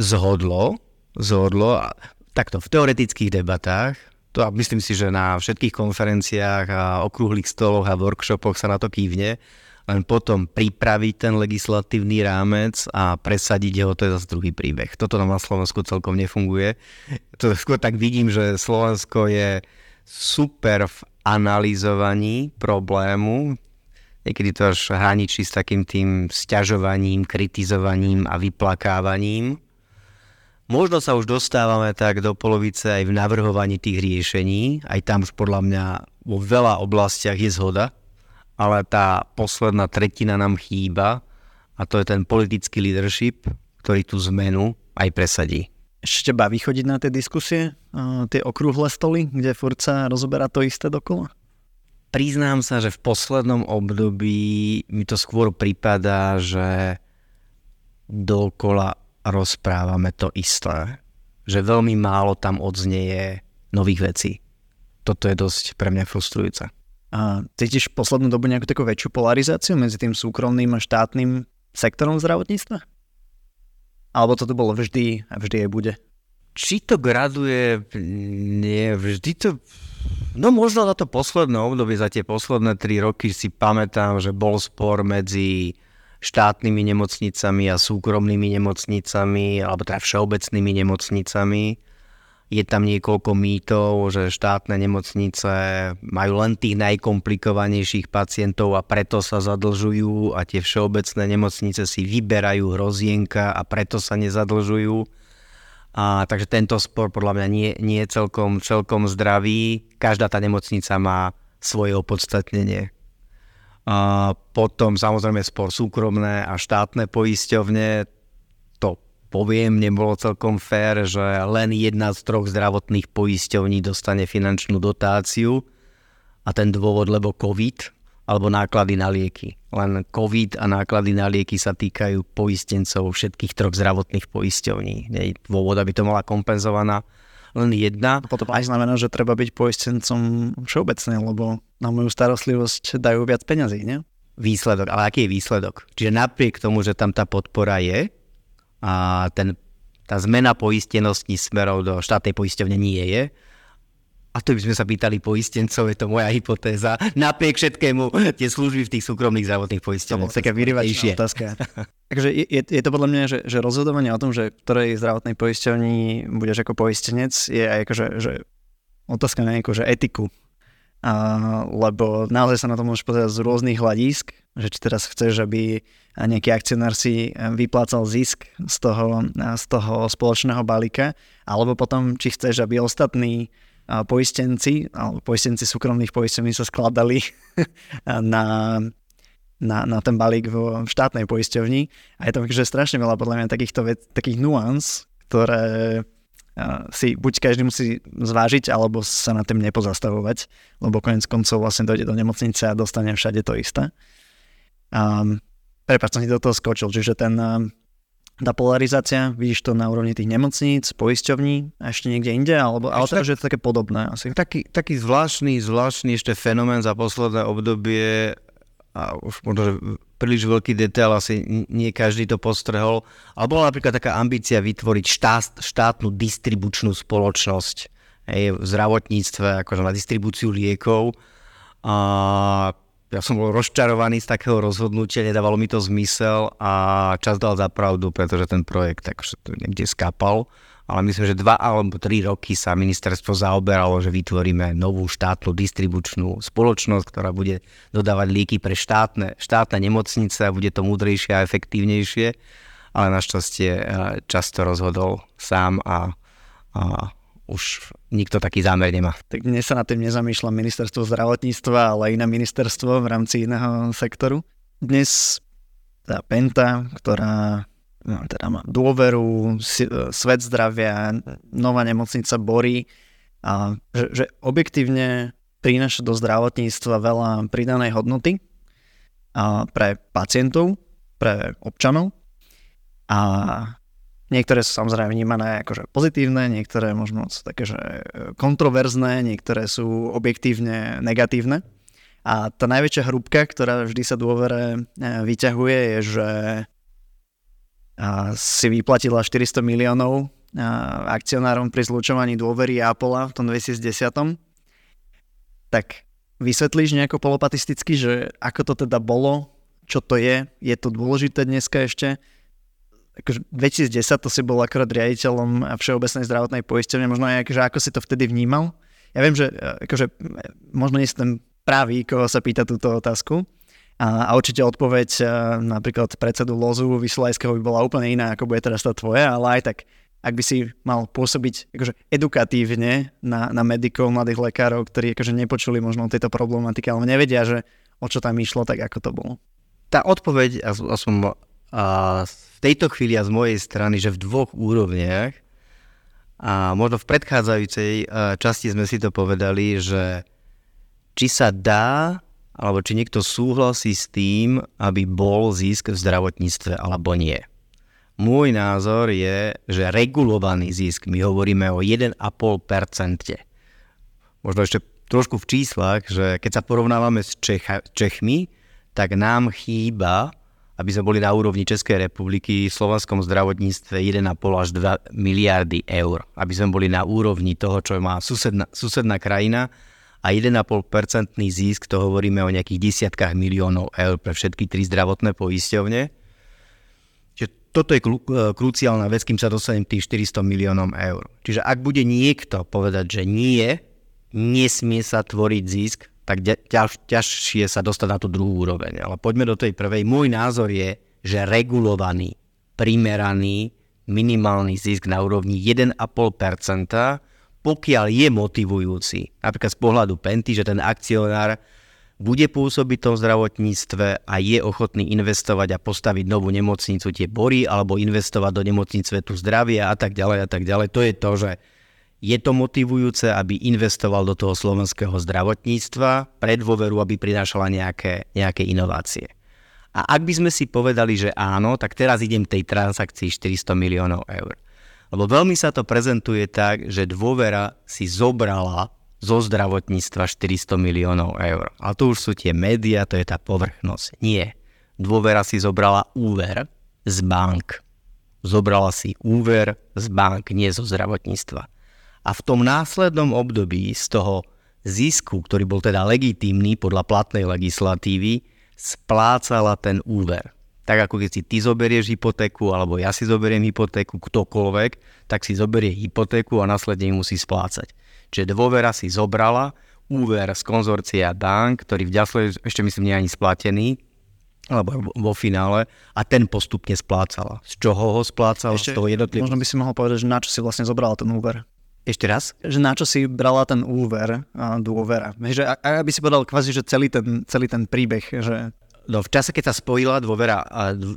Zhodlo, zhodlo takto, v teoretických debatách, to a myslím si, že na všetkých konferenciách a okrúhlych stoloch a workshopoch sa na to kývne, len potom pripraviť ten legislatívny rámec a presadiť ho, to je zase druhý príbeh. Toto nám na Slovensku celkom nefunguje. To skôr tak vidím, že Slovensko je super v analyzovaní problému, niekedy to až hraničí s takým tým sťažovaním, kritizovaním a vyplakávaním Možno sa už dostávame tak do polovice aj v navrhovaní tých riešení. Aj tam už podľa mňa vo veľa oblastiach je zhoda, ale tá posledná tretina nám chýba a to je ten politický leadership, ktorý tú zmenu aj presadí. Ešte baví chodiť na tie diskusie, tie okrúhle stoly, kde furt sa rozoberá to isté dokola? Priznám sa, že v poslednom období mi to skôr pripadá, že dokola rozprávame to isté. Že veľmi málo tam odznieje nových vecí. Toto je dosť pre mňa frustrujúce. A cítiš v poslednú dobu nejakú takú väčšiu polarizáciu medzi tým súkromným a štátnym sektorom zdravotníctva? Alebo toto bolo vždy a vždy aj bude? Či to graduje, nie, vždy to... No možno za to posledné obdobie, za tie posledné tri roky si pamätám, že bol spor medzi štátnymi nemocnicami a súkromnými nemocnicami, alebo teda všeobecnými nemocnicami. Je tam niekoľko mýtov, že štátne nemocnice majú len tých najkomplikovanejších pacientov a preto sa zadlžujú a tie všeobecné nemocnice si vyberajú hrozienka a preto sa nezadlžujú. A, takže tento spor podľa mňa nie, nie je celkom, celkom zdravý. Každá tá nemocnica má svoje opodstatnenie. A potom samozrejme spor súkromné a štátne poisťovne, poviem, nebolo celkom fér, že len jedna z troch zdravotných poisťovní dostane finančnú dotáciu a ten dôvod, lebo COVID alebo náklady na lieky. Len COVID a náklady na lieky sa týkajú poistencov všetkých troch zdravotných poisťovní. Nie je dôvod, aby to mala kompenzovaná len jedna. A potom aj znamená, že treba byť poistencom všeobecne, lebo na moju starostlivosť dajú viac peňazí, nie? Výsledok, ale aký je výsledok? Čiže napriek tomu, že tam tá podpora je a ten, tá zmena poistenosti smerov do štátnej poisťovne nie je, a to by sme sa pýtali poistencov, je to moja hypotéza. Napriek všetkému tie služby v tých súkromných zdravotných poisťovniach. To taká vyryvačná otázka. Takže je, je to podľa mňa, že, že rozhodovanie o tom, že ktorej zdravotnej poisťovni budeš ako poistenec, je aj akože, že otázka na nejakú že etiku. A, lebo naozaj sa na to môžeš pozerať z rôznych hľadísk, že či teraz chceš, aby nejaký akcionár si vyplácal zisk z toho, z toho spoločného balíka, alebo potom, či chceš, aby ostatní poistenci, alebo poistenci súkromných poistení sa skladali na, na, na ten balík v štátnej poisťovni. A je to že strašne veľa podľa mňa takýchto vec, takých nuans, ktoré si buď každý musí zvážiť, alebo sa na tým nepozastavovať, lebo konec koncov vlastne dojde do nemocnice a dostane všade to isté. Um, Prepač, som si do toho skočil, čiže ten, tá polarizácia, vidíš to na úrovni tých nemocníc, poisťovní a ešte niekde inde, alebo, ale teda, že je to také podobné asi. Taký, taký zvláštny, zvláštny ešte fenomén za posledné obdobie a už možno, že príliš veľký detail, asi nie každý to postrehol, ale bola napríklad taká ambícia vytvoriť štát, štátnu distribučnú spoločnosť hej, v zdravotníctve, akože na distribúciu liekov. A ja som bol rozčarovaný z takého rozhodnutia, nedávalo mi to zmysel a čas dal za pravdu, pretože ten projekt to niekde skápal. Ale myslím, že dva alebo tri roky sa ministerstvo zaoberalo, že vytvoríme novú štátnu distribučnú spoločnosť, ktorá bude dodávať lieky pre štátne, štátne nemocnice a bude to múdrejšie a efektívnejšie. Ale našťastie eh, často rozhodol sám a, a už nikto taký zámer nemá. Tak dnes sa na tým nezamýšľa ministerstvo zdravotníctva, ale iné ministerstvo v rámci iného sektoru. Dnes tá Penta, ktorá no, teda má dôveru, svet zdravia, nová nemocnica Borí, a že, že objektívne prináša do zdravotníctva veľa pridanej hodnoty a pre pacientov, pre občanov a Niektoré sú samozrejme vnímané akože pozitívne, niektoré možno sú také, že e, kontroverzné, niektoré sú objektívne negatívne. A tá najväčšia hrúbka, ktorá vždy sa dôvere e, vyťahuje, je, že si vyplatila 400 miliónov akcionárom pri zlučovaní dôvery Apple v tom 2010. Tak vysvetlíš nejako polopatisticky, že ako to teda bolo, čo to je, je to dôležité dneska ešte, akože 2010 to si bol akorát riaditeľom Všeobecnej zdravotnej poisťovne, možno aj akože ako si to vtedy vnímal. Ja viem, že e, akože, možno nie ten pravý, koho sa pýta túto otázku. A, a určite odpoveď e, napríklad predsedu Lozu Vysolajského by bola úplne iná, ako bude teraz tá tvoja, ale aj tak, ak by si mal pôsobiť akože edukatívne na, na medikov, mladých lekárov, ktorí akože nepočuli možno o tejto problematike, alebo nevedia, že o čo tam išlo, tak ako to bolo. Tá odpoveď, aspoň a v tejto chvíli a z mojej strany, že v dvoch úrovniach a možno v predchádzajúcej časti sme si to povedali, že či sa dá, alebo či niekto súhlasí s tým, aby bol zisk v zdravotníctve alebo nie. Môj názor je, že regulovaný zisk, my hovoríme o 1,5%. Možno ešte trošku v číslach, že keď sa porovnávame s Čecha, Čechmi, tak nám chýba aby sme boli na úrovni Českej republiky v slovenskom zdravotníctve 1,5 až 2 miliardy eur. Aby sme boli na úrovni toho, čo má susedná, susedná krajina a 1,5% zisk, to hovoríme o nejakých desiatkách miliónov eur pre všetky tri zdravotné poisťovne. Čiže toto je kruciálna vec, kým sa dostanem tých 400 miliónov eur. Čiže ak bude niekto povedať, že nie, nesmie sa tvoriť zisk, tak ťaž, ťažšie sa dostať na tú druhú úroveň. Ale poďme do tej prvej. Môj názor je, že regulovaný, primeraný minimálny zisk na úrovni 1,5%, pokiaľ je motivujúci, napríklad z pohľadu Penty, že ten akcionár bude pôsobiť v tom zdravotníctve a je ochotný investovať a postaviť novú nemocnicu tie bory alebo investovať do nemocnice tu zdravia a tak ďalej a tak ďalej. To je to, že je to motivujúce, aby investoval do toho slovenského zdravotníctva pre dôveru, aby prinášala nejaké, nejaké inovácie. A ak by sme si povedali, že áno, tak teraz idem tej transakcii 400 miliónov eur. Lebo veľmi sa to prezentuje tak, že dôvera si zobrala zo zdravotníctva 400 miliónov eur. A to už sú tie médiá, to je tá povrchnosť. Nie. Dôvera si zobrala úver z bank. Zobrala si úver z bank, nie zo zdravotníctva a v tom následnom období z toho zisku, ktorý bol teda legitímny podľa platnej legislatívy, splácala ten úver. Tak ako keď si ty zoberieš hypotéku, alebo ja si zoberiem hypotéku, ktokoľvek, tak si zoberie hypotéku a následne ju musí splácať. Čiže dôvera si zobrala, úver z konzorcia bank, ktorý v ďasle ešte myslím nie je ani splatený, alebo vo finále a ten postupne splácala. Z čoho ho splácal? Ešte, z toho jednotliv... Možno by si mohol povedať, že na čo si vlastne zobral ten úver. Ešte raz? Že na čo si brala ten úver dôvera. Že, a, aby si povedal kvázi, že celý ten, celý ten príbeh, že... No v čase, keď sa spojila dôvera,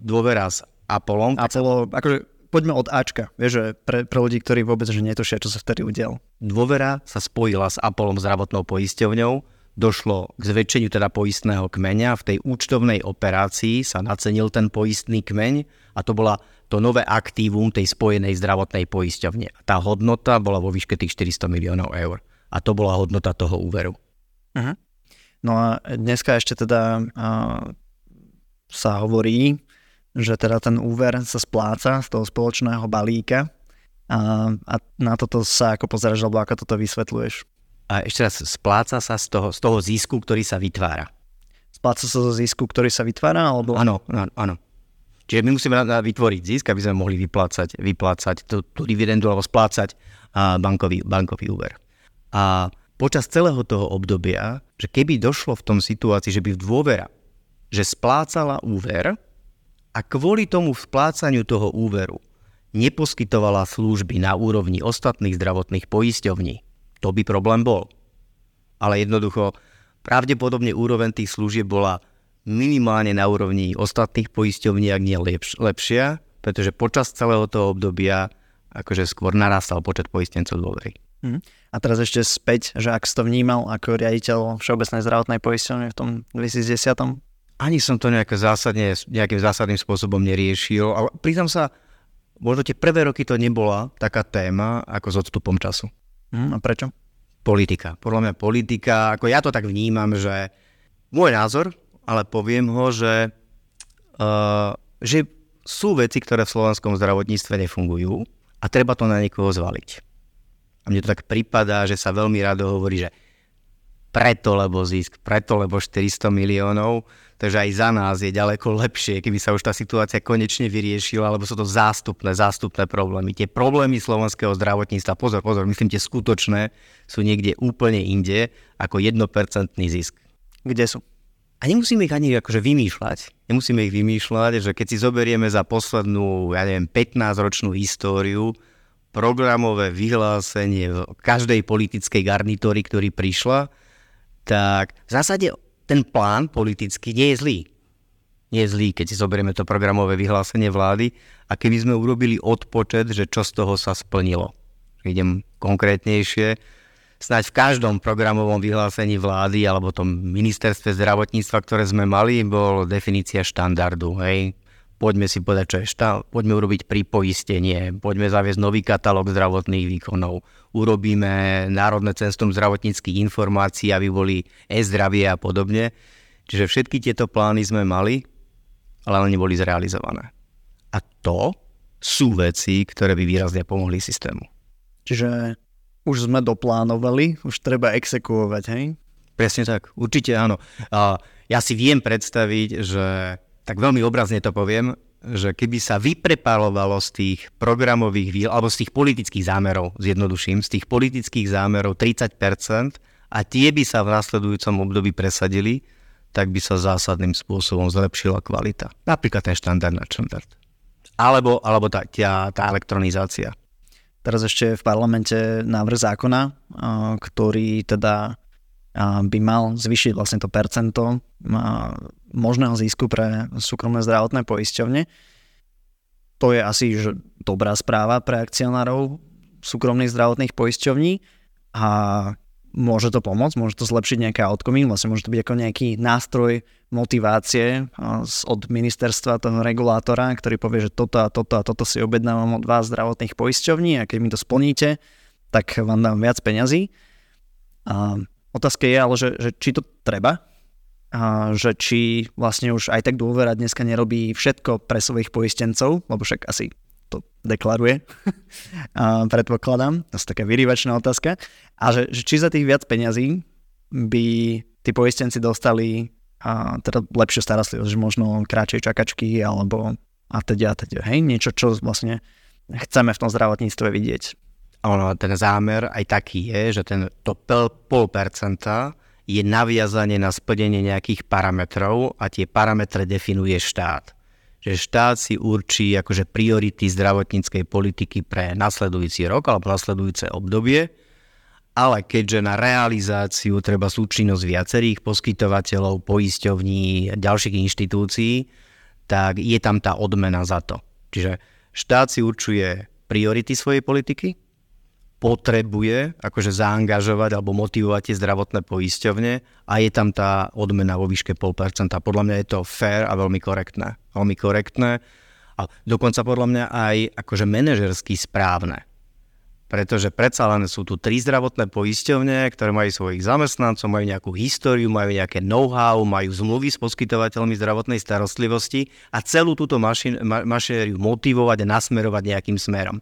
dôvera s Apollom... Apollo, sa... akože poďme od Ačka, vieš, že pre, pre ľudí, ktorí vôbec že netušia, čo sa vtedy udial. Dôvera sa spojila s Apollom zdravotnou poisťovňou, došlo k zväčšeniu teda poistného kmeňa, v tej účtovnej operácii sa nacenil ten poistný kmeň a to bola to nové aktívum tej spojenej zdravotnej poisťovne. Tá hodnota bola vo výške tých 400 miliónov eur. A to bola hodnota toho úveru. Uh-huh. No a dneska ešte teda uh, sa hovorí, že teda ten úver sa spláca z toho spoločného balíka a, a na toto sa ako pozeráš, alebo ako toto vysvetľuješ? A ešte raz, spláca sa z toho, z toho zisku, ktorý sa vytvára. Spláca sa zo zisku, ktorý sa vytvára? Alebo... Áno, áno. Čiže my musíme vytvoriť zisk, aby sme mohli vyplácať, vyplácať tú, tú dividendu alebo splácať bankový, bankový úver. A počas celého toho obdobia, že keby došlo v tom situácii, že by v dôvera, že splácala úver a kvôli tomu splácaniu toho úveru neposkytovala služby na úrovni ostatných zdravotných poisťovní, to by problém bol. Ale jednoducho, pravdepodobne úroveň tých služieb bola minimálne na úrovni ostatných poisťovní, ak nie lepš- lepšia, pretože počas celého toho obdobia akože skôr narastal počet poistencov dôvery. Mm. A teraz ešte späť, že ak si to vnímal ako riaditeľ Všeobecnej zdravotnej poisťovne v tom 2010 ani som to nejaké zásadne, nejakým zásadným spôsobom neriešil, ale priznám sa, možno tie prvé roky to nebola taká téma ako s odstupom času. Mm, a prečo? Politika. Podľa mňa politika, ako ja to tak vnímam, že môj názor, ale poviem ho, že, uh, že sú veci, ktoré v slovenskom zdravotníctve nefungujú a treba to na niekoho zvaliť. A mne to tak prípada, že sa veľmi rado hovorí, že preto lebo zisk, preto lebo 400 miliónov, takže aj za nás je ďaleko lepšie, keby sa už tá situácia konečne vyriešila, lebo sú to zástupné, zástupné problémy. Tie problémy slovenského zdravotníctva, pozor, pozor, myslím tie skutočné, sú niekde úplne inde ako 1% zisk. Kde sú? A nemusíme ich ani akože vymýšľať. Nemusíme ich vymýšľať, že keď si zoberieme za poslednú, ja neviem, 15-ročnú históriu, programové vyhlásenie každej politickej garnitúry, ktorý prišla, tak v zásade ten plán politický nie je zlý. Nie je zlý, keď si zoberieme to programové vyhlásenie vlády a keby sme urobili odpočet, že čo z toho sa splnilo. Idem konkrétnejšie snáď v každom programovom vyhlásení vlády alebo tom ministerstve zdravotníctva, ktoré sme mali, bol definícia štandardu. Hej. Poďme si povedať, čo je štá, poďme urobiť pripoistenie, poďme zaviesť nový katalóg zdravotných výkonov, urobíme Národné centrum zdravotníckých informácií, aby boli e-zdravie a podobne. Čiže všetky tieto plány sme mali, ale neboli zrealizované. A to sú veci, ktoré by výrazne pomohli systému. Čiže už sme doplánovali, už treba exekuovať, hej? Presne tak, určite áno. A ja si viem predstaviť, že tak veľmi obrazne to poviem, že keby sa vyprepalovalo z tých programových alebo z tých politických zámerov, zjednoduším, z tých politických zámerov 30% a tie by sa v následujúcom období presadili, tak by sa zásadným spôsobom zlepšila kvalita. Napríklad ten štandard na štandard. Alebo, alebo tá, tá, tá elektronizácia. Teraz ešte v parlamente návrh zákona, ktorý teda by mal zvyšiť vlastne to percento možného zisku pre súkromné zdravotné poisťovne. To je asi že dobrá správa pre akcionárov súkromných zdravotných poisťovní a môže to pomôcť, môže to zlepšiť nejaké outcome, vlastne môže to byť ako nejaký nástroj motivácie od ministerstva, toho regulátora, ktorý povie, že toto a toto a toto si objednávam od vás zdravotných poisťovní a keď mi to splníte, tak vám dám viac peňazí. A otázka je ale, že, že či to treba, a že či vlastne už aj tak dôvera dneska nerobí všetko pre svojich poistencov, lebo však asi deklaruje, predpokladám. To je taká vyrývačná otázka. A že, že či za tých viac peňazí by tí poistenci dostali a teda lepšiu starostlivosť, že možno kratšej čakačky alebo a teda a teda. Hej, niečo, čo vlastne chceme v tom zdravotníctve vidieť. Ono, ten zámer aj taký je, že ten, to pol percenta je naviazanie na splnenie nejakých parametrov a tie parametre definuje štát že štát si určí akože priority zdravotníckej politiky pre nasledujúci rok alebo nasledujúce obdobie, ale keďže na realizáciu treba súčinnosť viacerých poskytovateľov, poisťovní, ďalších inštitúcií, tak je tam tá odmena za to. Čiže štát si určuje priority svojej politiky, potrebuje akože zaangažovať alebo motivovať tie zdravotné poisťovne a je tam tá odmena vo výške 0,5%. Podľa mňa je to fair a veľmi korektné. Veľmi korektné a dokonca podľa mňa aj akože manažersky správne. pretože predsa len sú tu tri zdravotné poisťovne, ktoré majú svojich zamestnancov, majú nejakú históriu, majú nejaké know-how, majú zmluvy s poskytovateľmi zdravotnej starostlivosti a celú túto mašin, ma, mašinériu motivovať a nasmerovať nejakým smerom.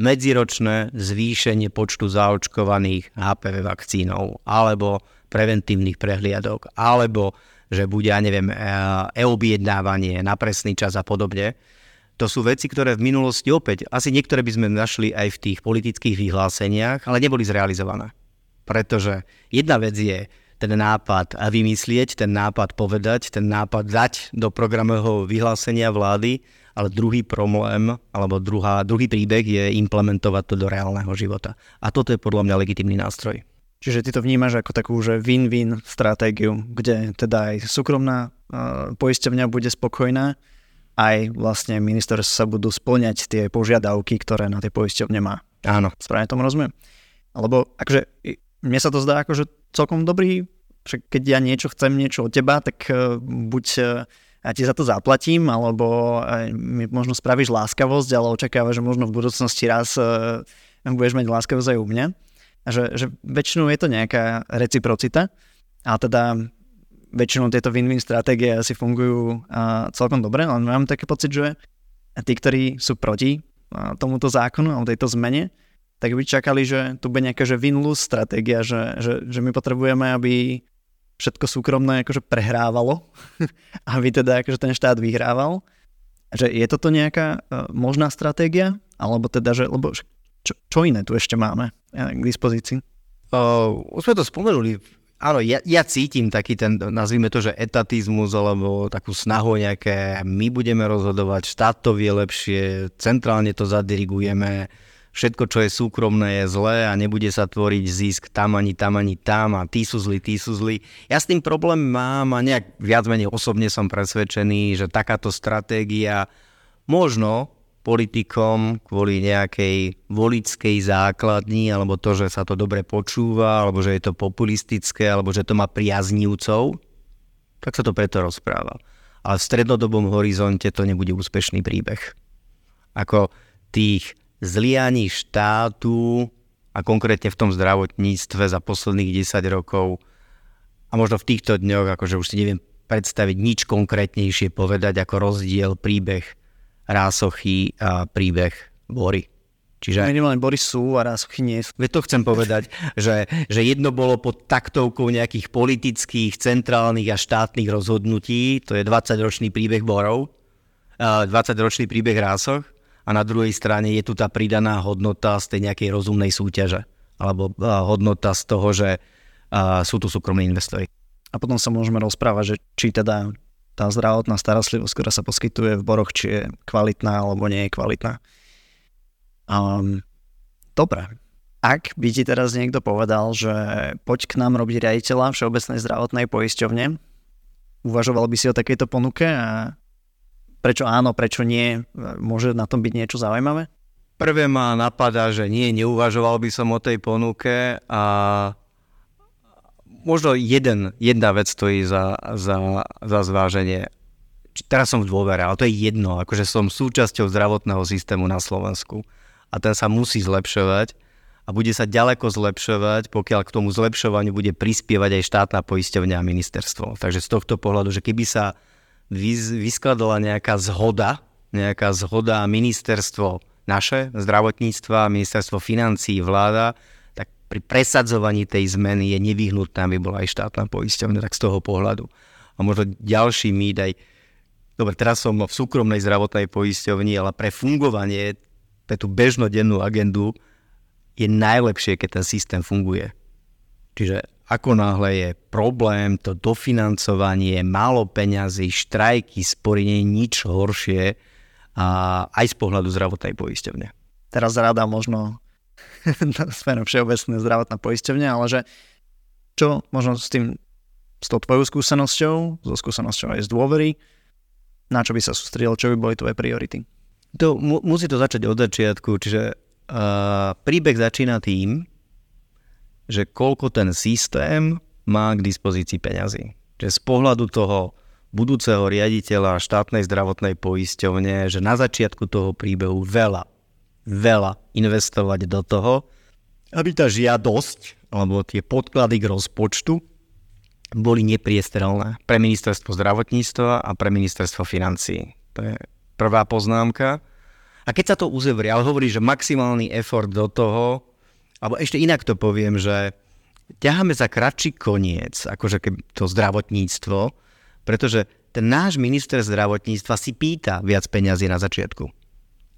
Medziročné zvýšenie počtu zaočkovaných HPV vakcínov alebo preventívnych prehliadok, alebo že bude, ja neviem, e-objednávanie na presný čas a podobne to sú veci, ktoré v minulosti opäť, asi niektoré by sme našli aj v tých politických vyhláseniach, ale neboli zrealizované. Pretože jedna vec je ten nápad vymyslieť, ten nápad povedať, ten nápad dať do programového vyhlásenia vlády, ale druhý problém, alebo druhá, druhý príbeh je implementovať to do reálneho života. A toto je podľa mňa legitimný nástroj. Čiže ty to vnímaš ako takú, že win-win stratégiu, kde teda aj súkromná uh, poisťovňa bude spokojná, aj vlastne ministerstvo sa budú splňať tie požiadavky, ktoré na tie poisťovne má. Áno. Správne tomu rozumiem? Lebo akože, mne sa to zdá akože celkom dobrý, že keď ja niečo chcem, niečo od teba, tak uh, buď uh, ja ti za to zaplatím, alebo uh, mi možno spravíš láskavosť, ale očakávaš, že možno v budúcnosti raz uh, budeš mať láskavosť aj u mňa. A že, že väčšinou je to nejaká reciprocita, a teda väčšinou tieto win-win stratégie asi fungujú uh, celkom dobre, ale mám taký pocit, že tí, ktorí sú proti uh, tomuto zákonu alebo tejto zmene, tak by čakali, že tu bude nejaká že win-lose stratégia, že, že, že my potrebujeme, aby všetko súkromné akože prehrávalo, aby teda akože ten štát vyhrával. Že je toto nejaká uh, možná stratégia? Alebo teda, že, lebo čo, čo iné tu ešte máme k dispozícii? Uh, už sme to spomenuli Áno, ja, ja cítim taký ten, nazvime to, že etatizmus, alebo takú snahu nejaké, my budeme rozhodovať, štát to vie lepšie, centrálne to zadirigujeme, všetko, čo je súkromné, je zlé a nebude sa tvoriť zisk tam ani tam ani tam a tí sú zlí, tí sú zlí. Ja s tým problém mám a nejak viac menej osobne som presvedčený, že takáto stratégia možno politikom kvôli nejakej volickej základni, alebo to, že sa to dobre počúva, alebo že je to populistické, alebo že to má priaznívcov, tak sa to preto rozpráva. Ale v strednodobom horizonte to nebude úspešný príbeh. Ako tých zlianí štátu a konkrétne v tom zdravotníctve za posledných 10 rokov a možno v týchto dňoch, akože už si neviem predstaviť nič konkrétnejšie povedať ako rozdiel príbeh rásochy a príbeh Bory. Čiže... Minimálne Bory sú a rásochy nie sú. Veď to chcem povedať, že, že jedno bolo pod taktovkou nejakých politických, centrálnych a štátnych rozhodnutí, to je 20-ročný príbeh Borov, 20-ročný príbeh rásoch a na druhej strane je tu tá pridaná hodnota z tej nejakej rozumnej súťaže alebo hodnota z toho, že sú tu súkromní investori. A potom sa môžeme rozprávať, že či teda tá zdravotná starostlivosť, ktorá sa poskytuje v Boroch, či je kvalitná alebo nie je kvalitná. Um, dobre. Ak by ti teraz niekto povedal, že poď k nám robiť riaditeľa Všeobecnej zdravotnej poisťovne, uvažoval by si o takejto ponuke a prečo áno, prečo nie, môže na tom byť niečo zaujímavé? Prvé ma napadá, že nie, neuvažoval by som o tej ponuke a možno jeden, jedna vec stojí za, za, za zváženie. Teraz som v dôvere, ale to je jedno, akože som súčasťou zdravotného systému na Slovensku a ten sa musí zlepšovať a bude sa ďaleko zlepšovať, pokiaľ k tomu zlepšovaniu bude prispievať aj štátna poisťovňa a ministerstvo. Takže z tohto pohľadu, že keby sa vyskladala nejaká zhoda, nejaká zhoda ministerstvo naše, zdravotníctva, ministerstvo financí, vláda, pri presadzovaní tej zmeny je nevyhnutné, aby bola aj štátna poisťovňa, tak z toho pohľadu. A možno ďalší mýt aj, dobre, teraz som v súkromnej zdravotnej poisťovni, ale pre fungovanie, pre tú bežnodennú agendu je najlepšie, keď ten systém funguje. Čiže ako náhle je problém, to dofinancovanie, málo peňazí, štrajky, spory, nie je nič horšie a aj z pohľadu zdravotnej poisťovne. Teraz rada možno smerom všeobecné zdravotná poisťovňa, ale že čo možno s tým, s tou tvojou skúsenosťou, so skúsenosťou aj z dôvery, na čo by sa sústredil, čo by boli tvoje priority? To, mu, musí to začať od začiatku, čiže uh, príbeh začína tým, že koľko ten systém má k dispozícii peňazí. Že z pohľadu toho budúceho riaditeľa štátnej zdravotnej poisťovne, že na začiatku toho príbehu veľa veľa investovať do toho, aby tá žiadosť alebo tie podklady k rozpočtu boli nepriestrelné pre ministerstvo zdravotníctva a pre ministerstvo financií. To je prvá poznámka. A keď sa to uzevrie, ale hovorí, že maximálny effort do toho, alebo ešte inak to poviem, že ťaháme za kratší koniec, akože to zdravotníctvo, pretože ten náš minister zdravotníctva si pýta viac peňazí na začiatku.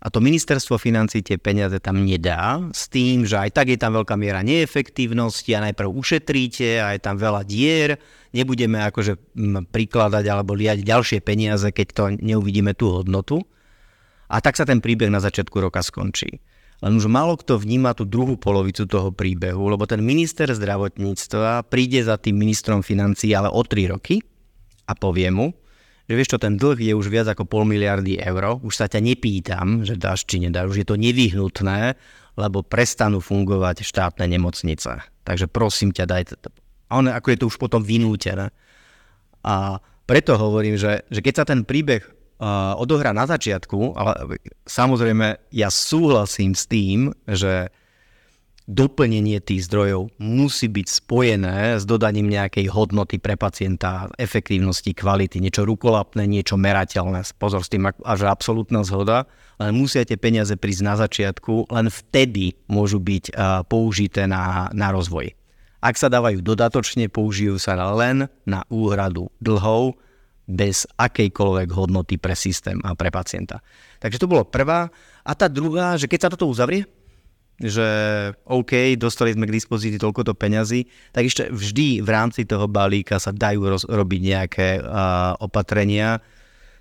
A to ministerstvo financí tie peniaze tam nedá s tým, že aj tak je tam veľká miera neefektívnosti a najprv ušetríte a je tam veľa dier, nebudeme akože prikladať alebo liať ďalšie peniaze, keď to neuvidíme tú hodnotu. A tak sa ten príbeh na začiatku roka skončí. Len už málo kto vníma tú druhú polovicu toho príbehu, lebo ten minister zdravotníctva príde za tým ministrom financí ale o 3 roky a povie mu, že vieš čo, ten dlh je už viac ako pol miliardy eur, už sa ťa nepýtam, že dáš či nedáš, už je to nevyhnutné, lebo prestanú fungovať štátne nemocnice. Takže prosím ťa, daj to. A on, ako je to už potom vynútené. A preto hovorím, že, že keď sa ten príbeh odohrá na začiatku, ale samozrejme ja súhlasím s tým, že doplnenie tých zdrojov musí byť spojené s dodaním nejakej hodnoty pre pacienta, efektívnosti, kvality, niečo rukolapné, niečo merateľné. Pozor s tým, až absolútna zhoda, len musia tie peniaze prísť na začiatku, len vtedy môžu byť použité na, na rozvoj. Ak sa dávajú dodatočne, použijú sa len na úhradu dlhov, bez akejkoľvek hodnoty pre systém a pre pacienta. Takže to bolo prvá. A tá druhá, že keď sa toto uzavrie, že OK, dostali sme k dispozícii toľkoto peňazí, tak ešte vždy v rámci toho balíka sa dajú roz, robiť nejaké uh, opatrenia.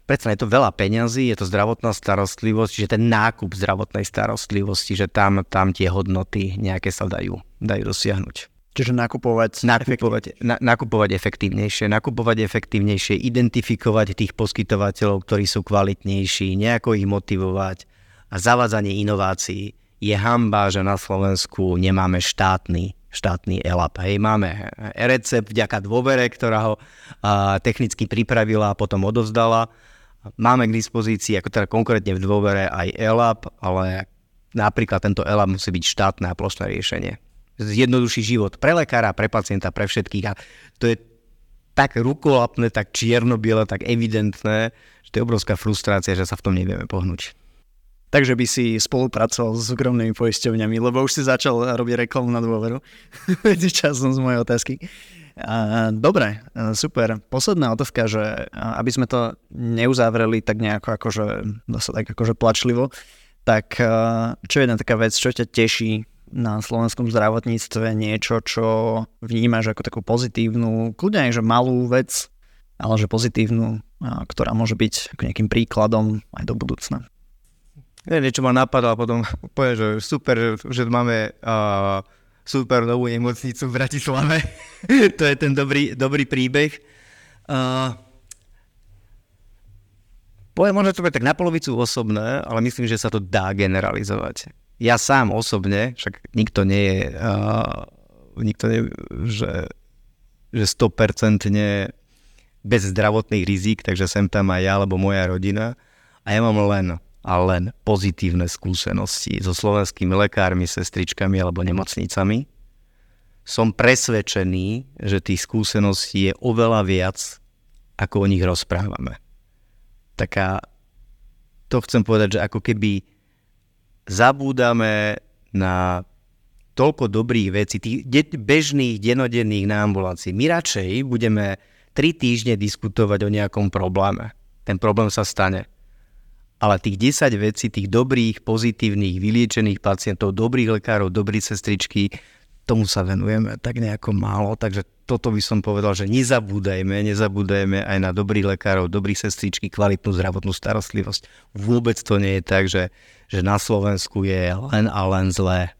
Predsa je to veľa peňazí, je to zdravotná starostlivosť, čiže ten nákup zdravotnej starostlivosti, že tam, tam tie hodnoty nejaké sa dajú, dajú dosiahnuť. Čiže nakupovať... Nakupovať, na, nakupovať efektívnejšie, nakupovať efektívnejšie, identifikovať tých poskytovateľov, ktorí sú kvalitnejší, nejako ich motivovať a zavádzanie inovácií. Je hamba, že na Slovensku nemáme štátny, štátny ELAP. Hej, máme recept vďaka dôvere, ktorá ho a, technicky pripravila a potom odovzdala. Máme k dispozícii, ako teda konkrétne v dôvere aj ELAP, ale napríklad tento ELAP musí byť štátne a plošné riešenie zjednoduší život pre lekára, pre pacienta, pre všetkých. A to je tak rukolapné, tak čierno-biele, tak evidentné, že to je obrovská frustrácia, že sa v tom nevieme pohnúť. Takže by si spolupracoval s súkromnými poisťovňami, lebo už si začal robiť reklamu na dôveru. Časom z mojej otázky. Dobre, super. Posledná otázka, že aby sme to neuzavreli tak nejako akože, tak akože plačlivo, tak čo je jedna taká vec, čo ťa teší na slovenskom zdravotníctve niečo, čo vnímaš ako takú pozitívnu, kľudne aj že malú vec, ale že pozitívnu, ktorá môže byť nejakým príkladom aj do budúcna. Ja, niečo ma napadlo a potom poviem, že super, že máme uh, super novú nemocnicu v Bratislave. to je ten dobrý, dobrý príbeh. Uh, poviem možno to tak na polovicu osobné, ale myslím, že sa to dá generalizovať ja sám osobne, však nikto nie je, uh, nikto nie, že, že 100% bez zdravotných rizik, takže sem tam aj ja, alebo moja rodina. A ja mám len a len pozitívne skúsenosti so slovenskými lekármi, sestričkami alebo nemocnicami. Som presvedčený, že tých skúseností je oveľa viac, ako o nich rozprávame. Taká, to chcem povedať, že ako keby zabúdame na toľko dobrých vecí, tých de- bežných, denodenných na ambulancii. My radšej budeme tri týždne diskutovať o nejakom probléme. Ten problém sa stane. Ale tých 10 vecí, tých dobrých, pozitívnych, vyliečených pacientov, dobrých lekárov, dobrých sestričky, tomu sa venujeme tak nejako málo, takže toto by som povedal, že nezabúdajme, nezabúdajme aj na dobrých lekárov, dobrých sestričky, kvalitnú zdravotnú starostlivosť. Vôbec to nie je tak, že že na Slovensku je len a len zlé.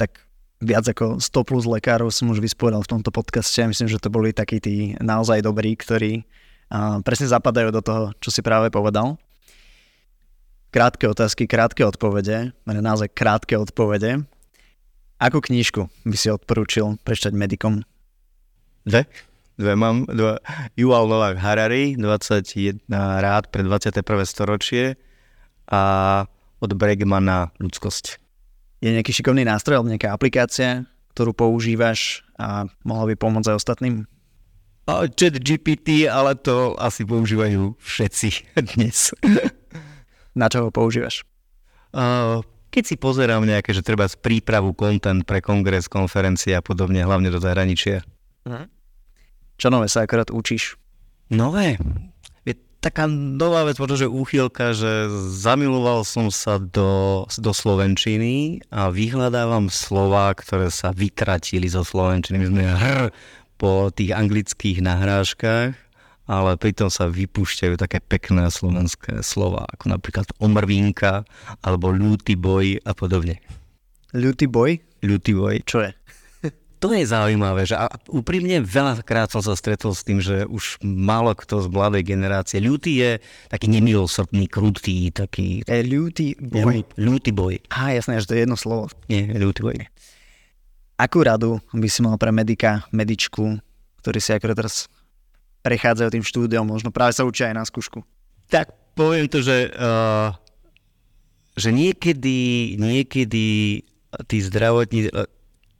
Tak viac ako 100 plus lekárov som už vysporiadal v tomto podcaste a myslím, že to boli takí tí naozaj dobrí, ktorí uh, presne zapadajú do toho, čo si práve povedal. Krátke otázky, krátke odpovede, naozaj krátke odpovede. Akú knížku by si odporúčil prečítať medikom? Dve? Dve mám. Dva. Yuval Noah Harari, 21 rád pre 21. storočie a od Bregmana ľudskosť. Je nejaký šikovný nástroj alebo nejaká aplikácia, ktorú používaš a mohla by pomôcť aj ostatným? Chat GPT, ale to asi používajú všetci dnes. Na čo ho používaš? Keď si pozerám nejaké, že treba z prípravu content pre kongres, konferencie a podobne, hlavne do zahraničia. Mhm. Čo nové sa akorát učíš? Nové? Je taká nová vec, pretože úchylka, že zamiloval som sa do, do Slovenčiny a vyhľadávam slova, ktoré sa vytratili zo Slovenčiny. My sme hr po tých anglických nahrážkach ale pritom sa vypúšťajú také pekné slovenské slova, ako napríklad omrvinka, alebo ľúty boj a podobne. Ľúty boj? Ľúty boj. Čo je? To je zaujímavé, že a úprimne veľakrát som sa stretol s tým, že už málo kto z mladej generácie. Ľúty je taký nemilosrdný, krutý, taký... Je ľúty boj. Ľúty boj. Á, jasné, že to je jedno slovo. Nie, ľúty boj. Akú radu by si mal pre medika, medičku, ktorý si akorát teraz prechádzajú tým štúdiom, možno práve sa učia aj na skúšku. Tak poviem to, že, uh, že niekedy, niekedy tí zdravotní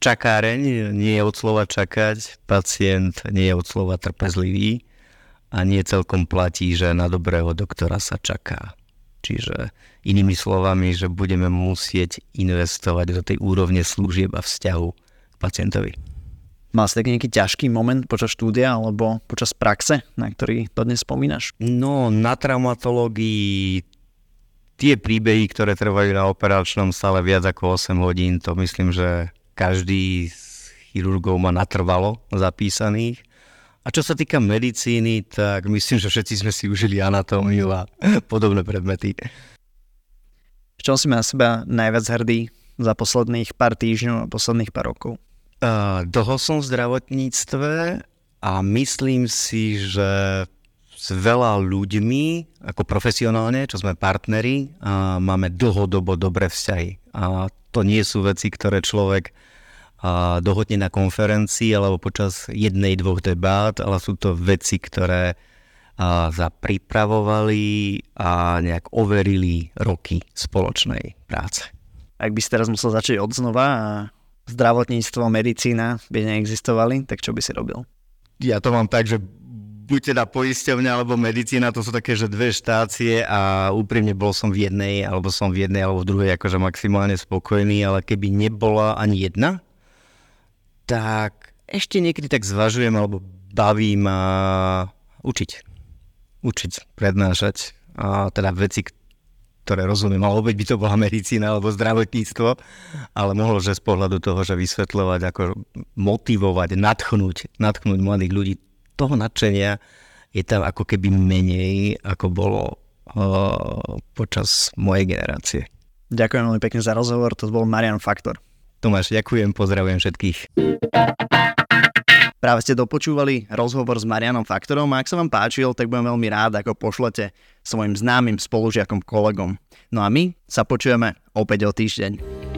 čakáreň nie je od slova čakať, pacient nie je od slova trpezlivý a nie celkom platí, že na dobrého doktora sa čaká. Čiže inými slovami, že budeme musieť investovať do tej úrovne služieb a vzťahu k pacientovi. Mal si taký nejaký ťažký moment počas štúdia alebo počas praxe, na ktorý to dnes spomínaš? No, na traumatológii tie príbehy, ktoré trvajú na operačnom stále viac ako 8 hodín, to myslím, že každý z chirurgov má natrvalo zapísaných. A čo sa týka medicíny, tak myslím, že všetci sme si užili anatómiu a podobné predmety. V čom si na seba najviac hrdý za posledných pár týždňov a posledných pár rokov? Uh, dlho som v zdravotníctve a myslím si, že s veľa ľuďmi, ako profesionálne, čo sme partneri, a máme dlhodobo dobré vzťahy. A to nie sú veci, ktoré človek a dohodne na konferencii alebo počas jednej, dvoch debát, ale sú to veci, ktoré a zapripravovali a nejak overili roky spoločnej práce. Ak by si teraz musel začať od znova a zdravotníctvo, medicína by neexistovali, tak čo by si robil? Ja to mám tak, že buď teda poisťovňa alebo medicína, to sú také, že dve štácie a úprimne bol som v jednej, alebo som v jednej, alebo v druhej akože maximálne spokojný, ale keby nebola ani jedna, tak ešte niekedy tak zvažujem alebo baví ma učiť. Učiť, prednášať. A teda veci, ktoré rozumiem, ale opäť by to bola medicína alebo zdravotníctvo, ale mohlo, že z pohľadu toho, že vysvetľovať, ako motivovať, natchnúť, natchnúť mladých ľudí, toho nadšenia je tam ako keby menej, ako bolo uh, počas mojej generácie. Ďakujem veľmi pekne za rozhovor, to bol Marian Faktor. Tomáš, ďakujem, pozdravujem všetkých. Práve ste dopočúvali rozhovor s Marianom Faktorom a ak sa vám páčil, tak budem veľmi rád, ako pošlete svojim známym spolužiakom, kolegom. No a my sa počujeme opäť o týždeň.